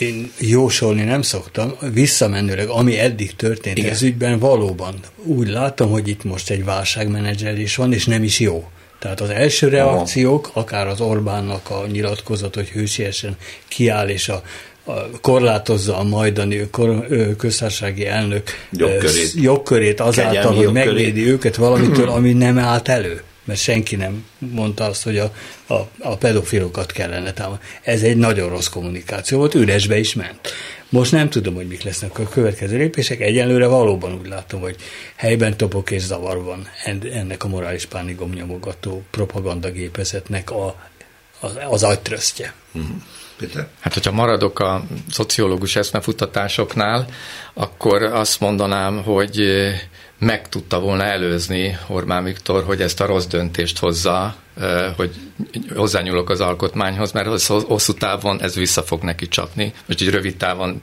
Én jósolni nem szoktam, visszamenőleg, ami eddig történt Igen. ez ügyben, valóban úgy látom, hogy itt most egy válságmenedzselés van, és nem is jó. Tehát az első reakciók, akár az Orbánnak a nyilatkozat, hogy hősiesen kiáll és a korlátozza a majdani köztársasági elnök jogkörét, jogkörét azáltal, hogy jogkörét. megvédi őket valamitől, <clears throat> ami nem állt elő. Mert senki nem mondta azt, hogy a, a, a pedofilokat kellene támadni. Ez egy nagyon rossz kommunikáció volt, üresbe is ment. Most nem tudom, hogy mik lesznek a következő lépések. Egyenlőre valóban úgy látom, hogy helyben topok és zavar van ennek a morális pánigomnyomogató propagandagépezetnek a, az, az agytrösztje. Uh-huh. Péter? Hát, hogyha maradok a szociológus eszmefutatásoknál, akkor azt mondanám, hogy meg tudta volna előzni Orbán Viktor, hogy ezt a rossz döntést hozza, hogy hozzányúlok az alkotmányhoz, mert hosszú távon ez vissza fog neki csapni. Most így rövid távon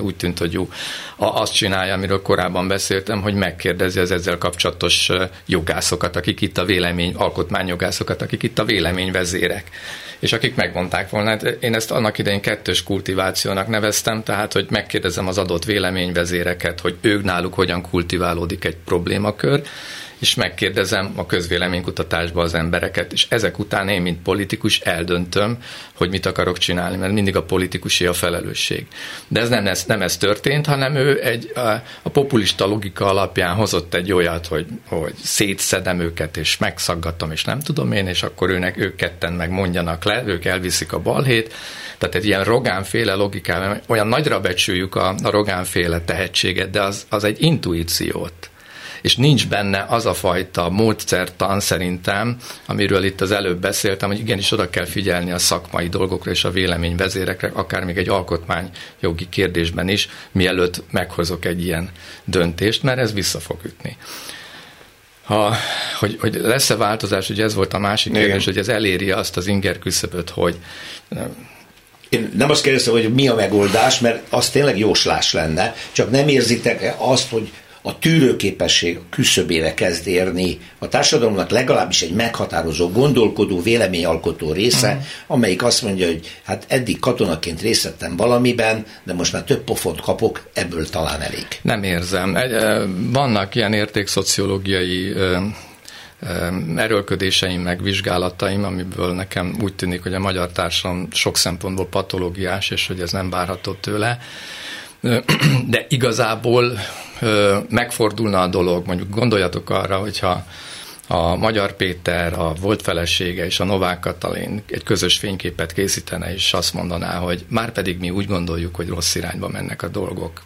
úgy tűnt, hogy jó. Azt csinálja, amiről korábban beszéltem, hogy megkérdezi az ezzel kapcsolatos jogászokat, akik itt a vélemény, alkotmányjogászokat, akik itt a véleményvezérek és akik megmondták volna. Hát én ezt annak idején kettős kultivációnak neveztem, tehát, hogy megkérdezem az adott véleményvezéreket, hogy ők náluk hogyan kultiválódik egy problémakör, és megkérdezem a közvéleménykutatásba az embereket, és ezek után én, mint politikus eldöntöm, hogy mit akarok csinálni, mert mindig a politikusi a felelősség. De ez nem ez, nem ez történt, hanem ő egy, a, a populista logika alapján hozott egy olyat, hogy, hogy szétszedem őket, és megszaggatom, és nem tudom én, és akkor őnek, ők ketten meg mondjanak le, ők elviszik a balhét. Tehát egy ilyen rogánféle logikával, olyan nagyra becsüljük a, a rogánféle tehetséget, de az, az egy intuíciót és nincs benne az a fajta módszertan szerintem, amiről itt az előbb beszéltem, hogy igenis oda kell figyelni a szakmai dolgokra és a véleményvezérekre, akár még egy alkotmányjogi kérdésben is, mielőtt meghozok egy ilyen döntést, mert ez vissza fog ütni. Ha, hogy, hogy lesz-e változás, ugye ez volt a másik Igen. kérdés, hogy ez eléri azt az inger küszöböt, hogy én nem azt kérdeztem, hogy mi a megoldás, mert az tényleg jóslás lenne, csak nem érzitek azt, hogy a tűrőképesség küszöbére kezd érni a társadalomnak legalábbis egy meghatározó, gondolkodó, véleményalkotó része, uh-huh. amelyik azt mondja, hogy hát eddig katonaként részt vettem valamiben, de most már több pofont kapok, ebből talán elég. Nem érzem. Vannak ilyen értékszociológiai erőlködéseim, meg vizsgálataim, amiből nekem úgy tűnik, hogy a magyar társadalom sok szempontból patológiás, és hogy ez nem várható tőle. <clears throat> De igazából megfordulna a dolog, mondjuk gondoljatok arra, hogyha a Magyar Péter, a volt felesége és a Novák Katalin egy közös fényképet készítene, és azt mondaná, hogy már pedig mi úgy gondoljuk, hogy rossz irányba mennek a dolgok.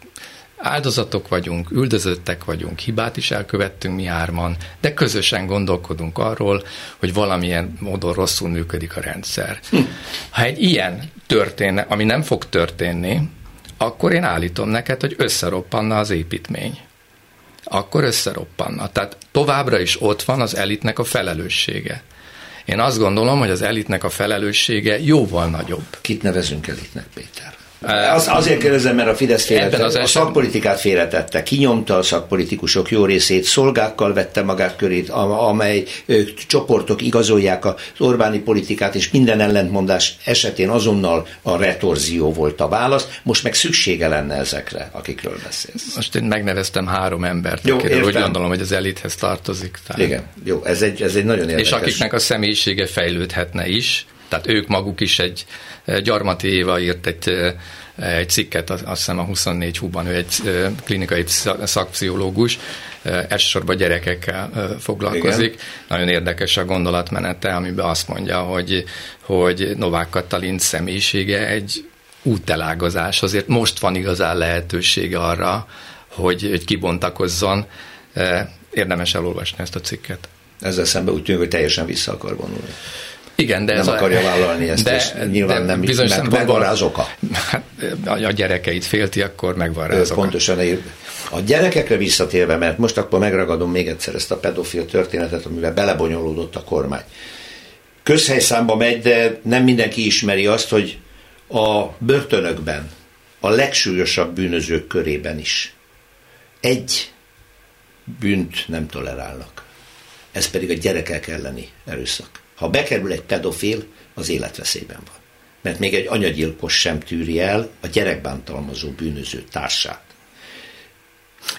Áldozatok vagyunk, üldözöttek vagyunk, hibát is elkövettünk mi hárman, de közösen gondolkodunk arról, hogy valamilyen módon rosszul működik a rendszer. Hm. Ha egy ilyen történne, ami nem fog történni, akkor én állítom neked, hogy összeroppanna az építmény. akkor összeroppanna. Tehát továbbra is ott van az elitnek a felelőssége. Én azt gondolom, hogy az elitnek a felelőssége jóval nagyobb. Kit nevezünk elitnek, Péter? Az, azért kérdezem, mert a Fidesz félretette, az a szakpolitikát félretette, kinyomta a szakpolitikusok jó részét, szolgákkal vette magát körét, amely csoportok igazolják az Orbáni politikát, és minden ellentmondás esetén azonnal a retorzió volt a válasz. Most meg szüksége lenne ezekre, akikről beszélsz. Most én megneveztem három embert, jó, akiről úgy gondolom, hogy az elithez tartozik. Tehát. Igen, jó, ez egy, ez egy nagyon érdekes. És akiknek a személyisége fejlődhetne is, tehát ők maguk is egy Gyarmati Éva írt egy, egy cikket, azt hiszem a 24 húban, ő egy klinikai szakpszichológus, elsősorban gyerekekkel foglalkozik. Igen. Nagyon érdekes a gondolatmenete, amiben azt mondja, hogy, hogy Novák Katalin személyisége egy útelágazás. Azért most van igazán lehetősége arra, hogy, hogy kibontakozzon. Érdemes elolvasni ezt a cikket. Ezzel szemben úgy tűnik, hogy teljesen vissza akar vonulni. Igen, de nem ez akarja a, vállalni ezt, de, és nyilván de nem, bizonyos mert megvan rá az oka. Hát, a gyerekeit félti, akkor megvan rá az oka. Pontosan a gyerekekre visszatérve, mert most akkor megragadom még egyszer ezt a pedofil történetet, amivel belebonyolódott a kormány. Közhelyszámba megy, de nem mindenki ismeri azt, hogy a börtönökben, a legsúlyosabb bűnözők körében is egy bűnt nem tolerálnak. Ez pedig a gyerekek elleni erőszak. Ha bekerül egy pedofil, az életveszélyben van. Mert még egy anyagyilkos sem tűri el a gyerekbántalmazó bűnöző társát.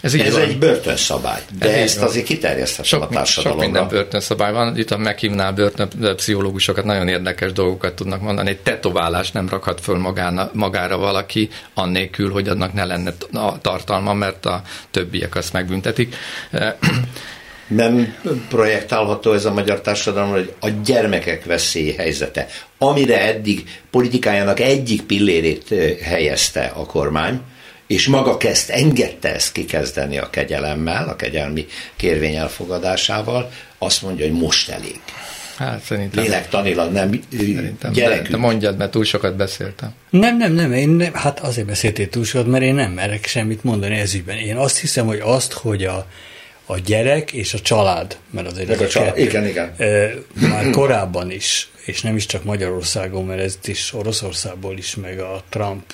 Ez, Ez egy börtönszabály, de Ez ezt azért kiterjeszthetem sok, a társadalomra. Sok minden börtönszabály van. Itt a meghívnál börtönpszichológusokat nagyon érdekes dolgokat tudnak mondani. Egy tetoválás nem rakhat föl magána, magára valaki, annélkül, hogy annak ne lenne a tartalma, mert a többiek azt megbüntetik <clears throat> nem projektálható ez a magyar társadalom, hogy a gyermekek veszélyhelyzete, amire eddig politikájának egyik pillérét helyezte a kormány, és maga kezd, engedte ezt kikezdeni a kegyelemmel, a kegyelmi kérvény elfogadásával, azt mondja, hogy most elég. Hát szerintem. Lélektanilag nem szerintem, gyerekünk. De, de mondjad, mert túl sokat beszéltem. Nem, nem, nem, én nem, hát azért beszéltél túl sokat, mert én nem merek semmit mondani ez ügyben. Én azt hiszem, hogy azt, hogy a, a gyerek és a család, mert azért ez a család, igen, igen. már korábban is, és nem is csak Magyarországon, mert ez is Oroszországból is, meg a Trump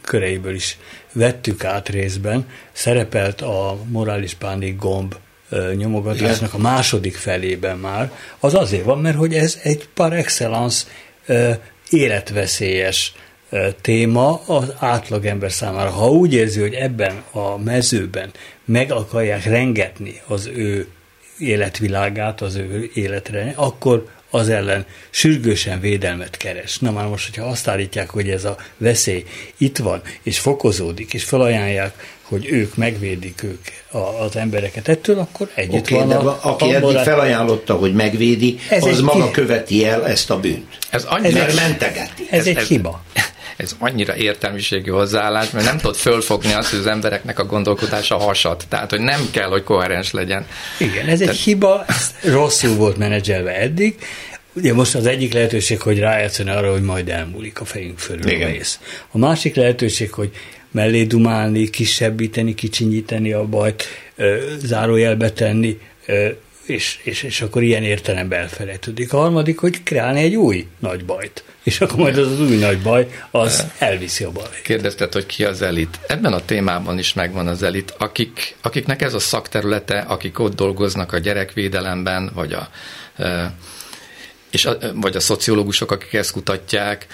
köreiből is vettük át részben, szerepelt a morális pánik gomb nyomogatásnak a második felében már, az azért van, mert hogy ez egy par excellence életveszélyes téma az átlagember számára. Ha úgy érzi, hogy ebben a mezőben meg akarják rengetni az ő életvilágát, az ő életre, akkor az ellen sürgősen védelmet keres. Na már most, hogyha azt állítják, hogy ez a veszély itt van, és fokozódik, és felajánlják, hogy ők megvédik ők az embereket ettől, akkor együtt okay, van de a, Aki a eddig felajánlotta, hogy megvédi, ez az maga ki... követi el ezt a bűnt. Ez annyira ez mentegeti. Ez, ez egy ez, hiba ez annyira értelmiségi hozzáállás, mert nem tudod fölfogni azt, hogy az embereknek a gondolkodása hasad. Tehát, hogy nem kell, hogy koherens legyen. Igen, ez Tehát... egy hiba, ez rosszul volt menedzselve eddig, Ugye most az egyik lehetőség, hogy rájátszani arra, hogy majd elmúlik a fejünk fölül Igen. a rész. A másik lehetőség, hogy mellé dumálni, kisebbíteni, kicsinyíteni a bajt, zárójelbe tenni, és, és, és akkor ilyen értelemben elfelejtődik. A harmadik, hogy kreálni egy új nagy bajt, és akkor majd az az új nagy baj, az elviszi a baj. Kérdezted, hogy ki az elit. Ebben a témában is megvan az elit, akik, akiknek ez a szakterülete, akik ott dolgoznak a gyerekvédelemben, vagy a, és a, vagy a szociológusok, akik ezt kutatják,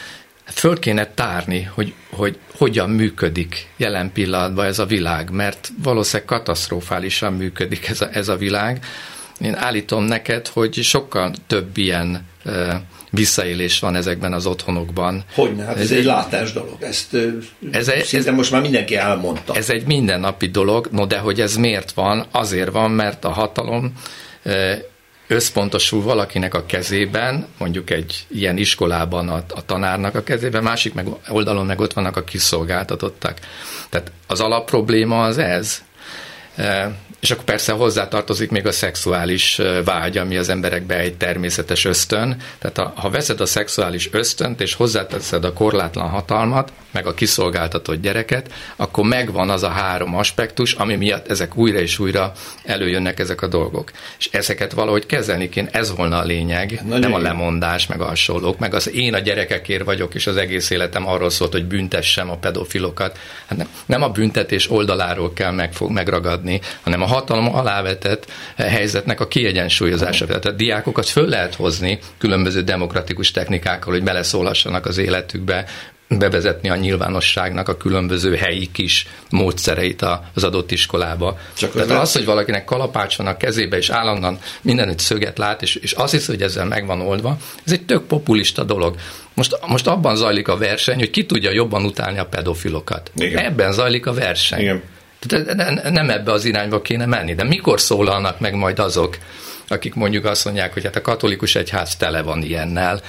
föl kéne tárni, hogy, hogy hogyan működik jelen pillanatban ez a világ, mert valószínűleg katasztrofálisan működik ez a, ez a világ, én állítom neked, hogy sokkal több ilyen visszaélés van ezekben az otthonokban. Hogyne, hát ez, ez egy látás dolog. Ezt ez egy, szinte ez, most már mindenki elmondta. Ez egy mindennapi dolog, no de hogy ez miért van? Azért van, mert a hatalom összpontosul valakinek a kezében, mondjuk egy ilyen iskolában a, a tanárnak a kezében, másik meg oldalon meg ott vannak a kiszolgáltatottak. Tehát az alapprobléma az ez, és akkor persze hozzátartozik még a szexuális vágy, ami az emberekbe egy természetes ösztön. Tehát ha, ha veszed a szexuális ösztönt, és hozzáteszed a korlátlan hatalmat, meg a kiszolgáltatott gyereket, akkor megvan az a három aspektus, ami miatt ezek újra és újra előjönnek ezek a dolgok. És ezeket valahogy kezelni kéne, ez volna a lényeg, Nagyon nem a lemondás, meg a hasonlók, meg az én a gyerekekért vagyok, és az egész életem arról szólt, hogy büntessem a pedofilokat. Hát nem, nem a büntetés oldaláról kell megfog, megragadni, hanem a hatalom alávetett helyzetnek a kiegyensúlyozása. Tehát a diákokat föl lehet hozni különböző demokratikus technikákkal, hogy beleszólhassanak az életükbe, bevezetni a nyilvánosságnak a különböző helyi kis módszereit az adott iskolába. Csak Tehát az, az, hogy valakinek kalapács van a kezébe, és állandóan mindenütt szöget lát, és, és azt hiszi, hogy ezzel meg van oldva, ez egy tök populista dolog. Most, most abban zajlik a verseny, hogy ki tudja jobban utálni a pedofilokat. Igen. Ebben zajlik a verseny. Igen. Nem ebbe az irányba kéne menni. De mikor szólalnak meg majd azok, akik mondjuk azt mondják, hogy hát a katolikus egyház tele van ilyennel,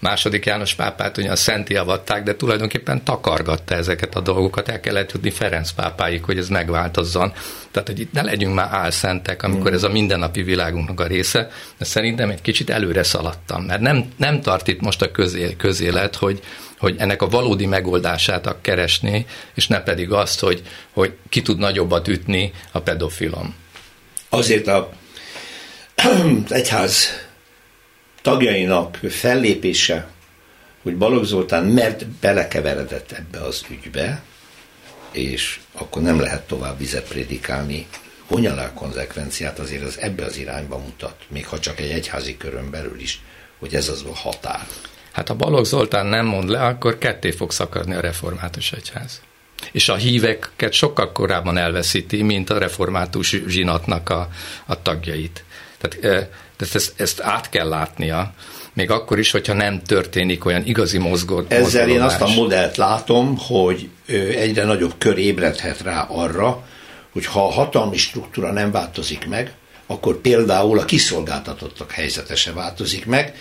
második János pápát ugyan szenti avatták, de tulajdonképpen takargatta ezeket a dolgokat, el kellett jutni Ferenc pápáig, hogy ez megváltozzon. Tehát, hogy itt ne legyünk már álszentek, amikor ez a mindennapi világunknak a része, de szerintem egy kicsit előre szaladtam, mert nem, nem tart itt most a közé, közélet, hogy, hogy ennek a valódi megoldását keresni, és ne pedig azt, hogy, hogy ki tud nagyobbat ütni a pedofilom. Azért a <clears throat> egyház tagjainak fellépése, hogy Balogh Zoltán mert belekeveredett ebbe az ügybe, és akkor nem lehet tovább vizet prédikálni, honyalá konzekvenciát azért az ebbe az irányba mutat, még ha csak egy egyházi körön belül is, hogy ez az a határ. Hát ha Balogh Zoltán nem mond le, akkor ketté fog szakadni a református egyház. És a híveket sokkal korábban elveszíti, mint a református zsinatnak a, a tagjait. Tehát, tehát ezt, ezt át kell látnia, még akkor is, hogyha nem történik olyan igazi mozgó. Ezzel én azt a modellt látom, hogy egyre nagyobb kör ébredhet rá arra, hogy ha a hatalmi struktúra nem változik meg, akkor például a kiszolgáltatottak helyzete se változik meg,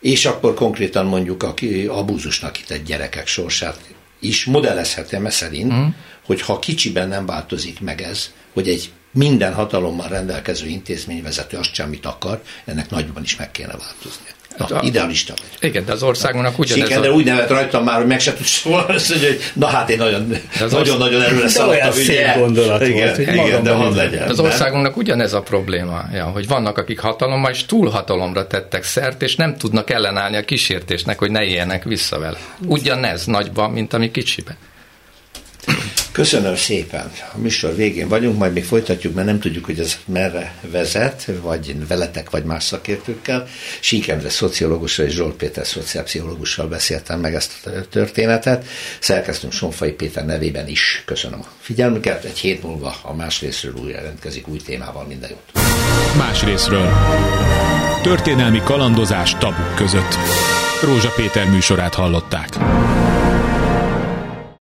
és akkor konkrétan mondjuk a abúzusnak itt egy gyerekek sorsát is modellezhetem e szerint, mm. hogy ha kicsiben nem változik meg ez, hogy egy minden hatalommal rendelkező intézményvezető azt sem, amit akar, ennek nagyban is meg kéne változni. Na, hát a, idealista vagy. Igen, de az országunknak ugyanez Sikender a... úgy nevet rajtam már, hogy meg se tudsz volna mondja, hogy na hát én nagyon, nagyon, nagyon erőre szaladtam. szép gondolat igen, volt, hogy igen, de hadd legyen. Az országunknak ugyanez a probléma, ja, hogy vannak, akik hatalommal és túlhatalomra tettek szert, és nem tudnak ellenállni a kísértésnek, hogy ne éljenek vissza vele. Ugyanez nagyban, mint ami kicsiben. Köszönöm szépen. A műsor végén vagyunk, majd még folytatjuk, mert nem tudjuk, hogy ez merre vezet, vagy veletek, vagy más szakértőkkel. Síkendre szociológussal és Zsolt Péter szociálpszichológussal beszéltem meg ezt a történetet. Szerkesztünk Sonfai Péter nevében is. Köszönöm a figyelmüket. Egy hét múlva a más részről újra jelentkezik új témával. Minden jót. Más részről. Történelmi kalandozás tabuk között. Rózsa Péter műsorát hallották.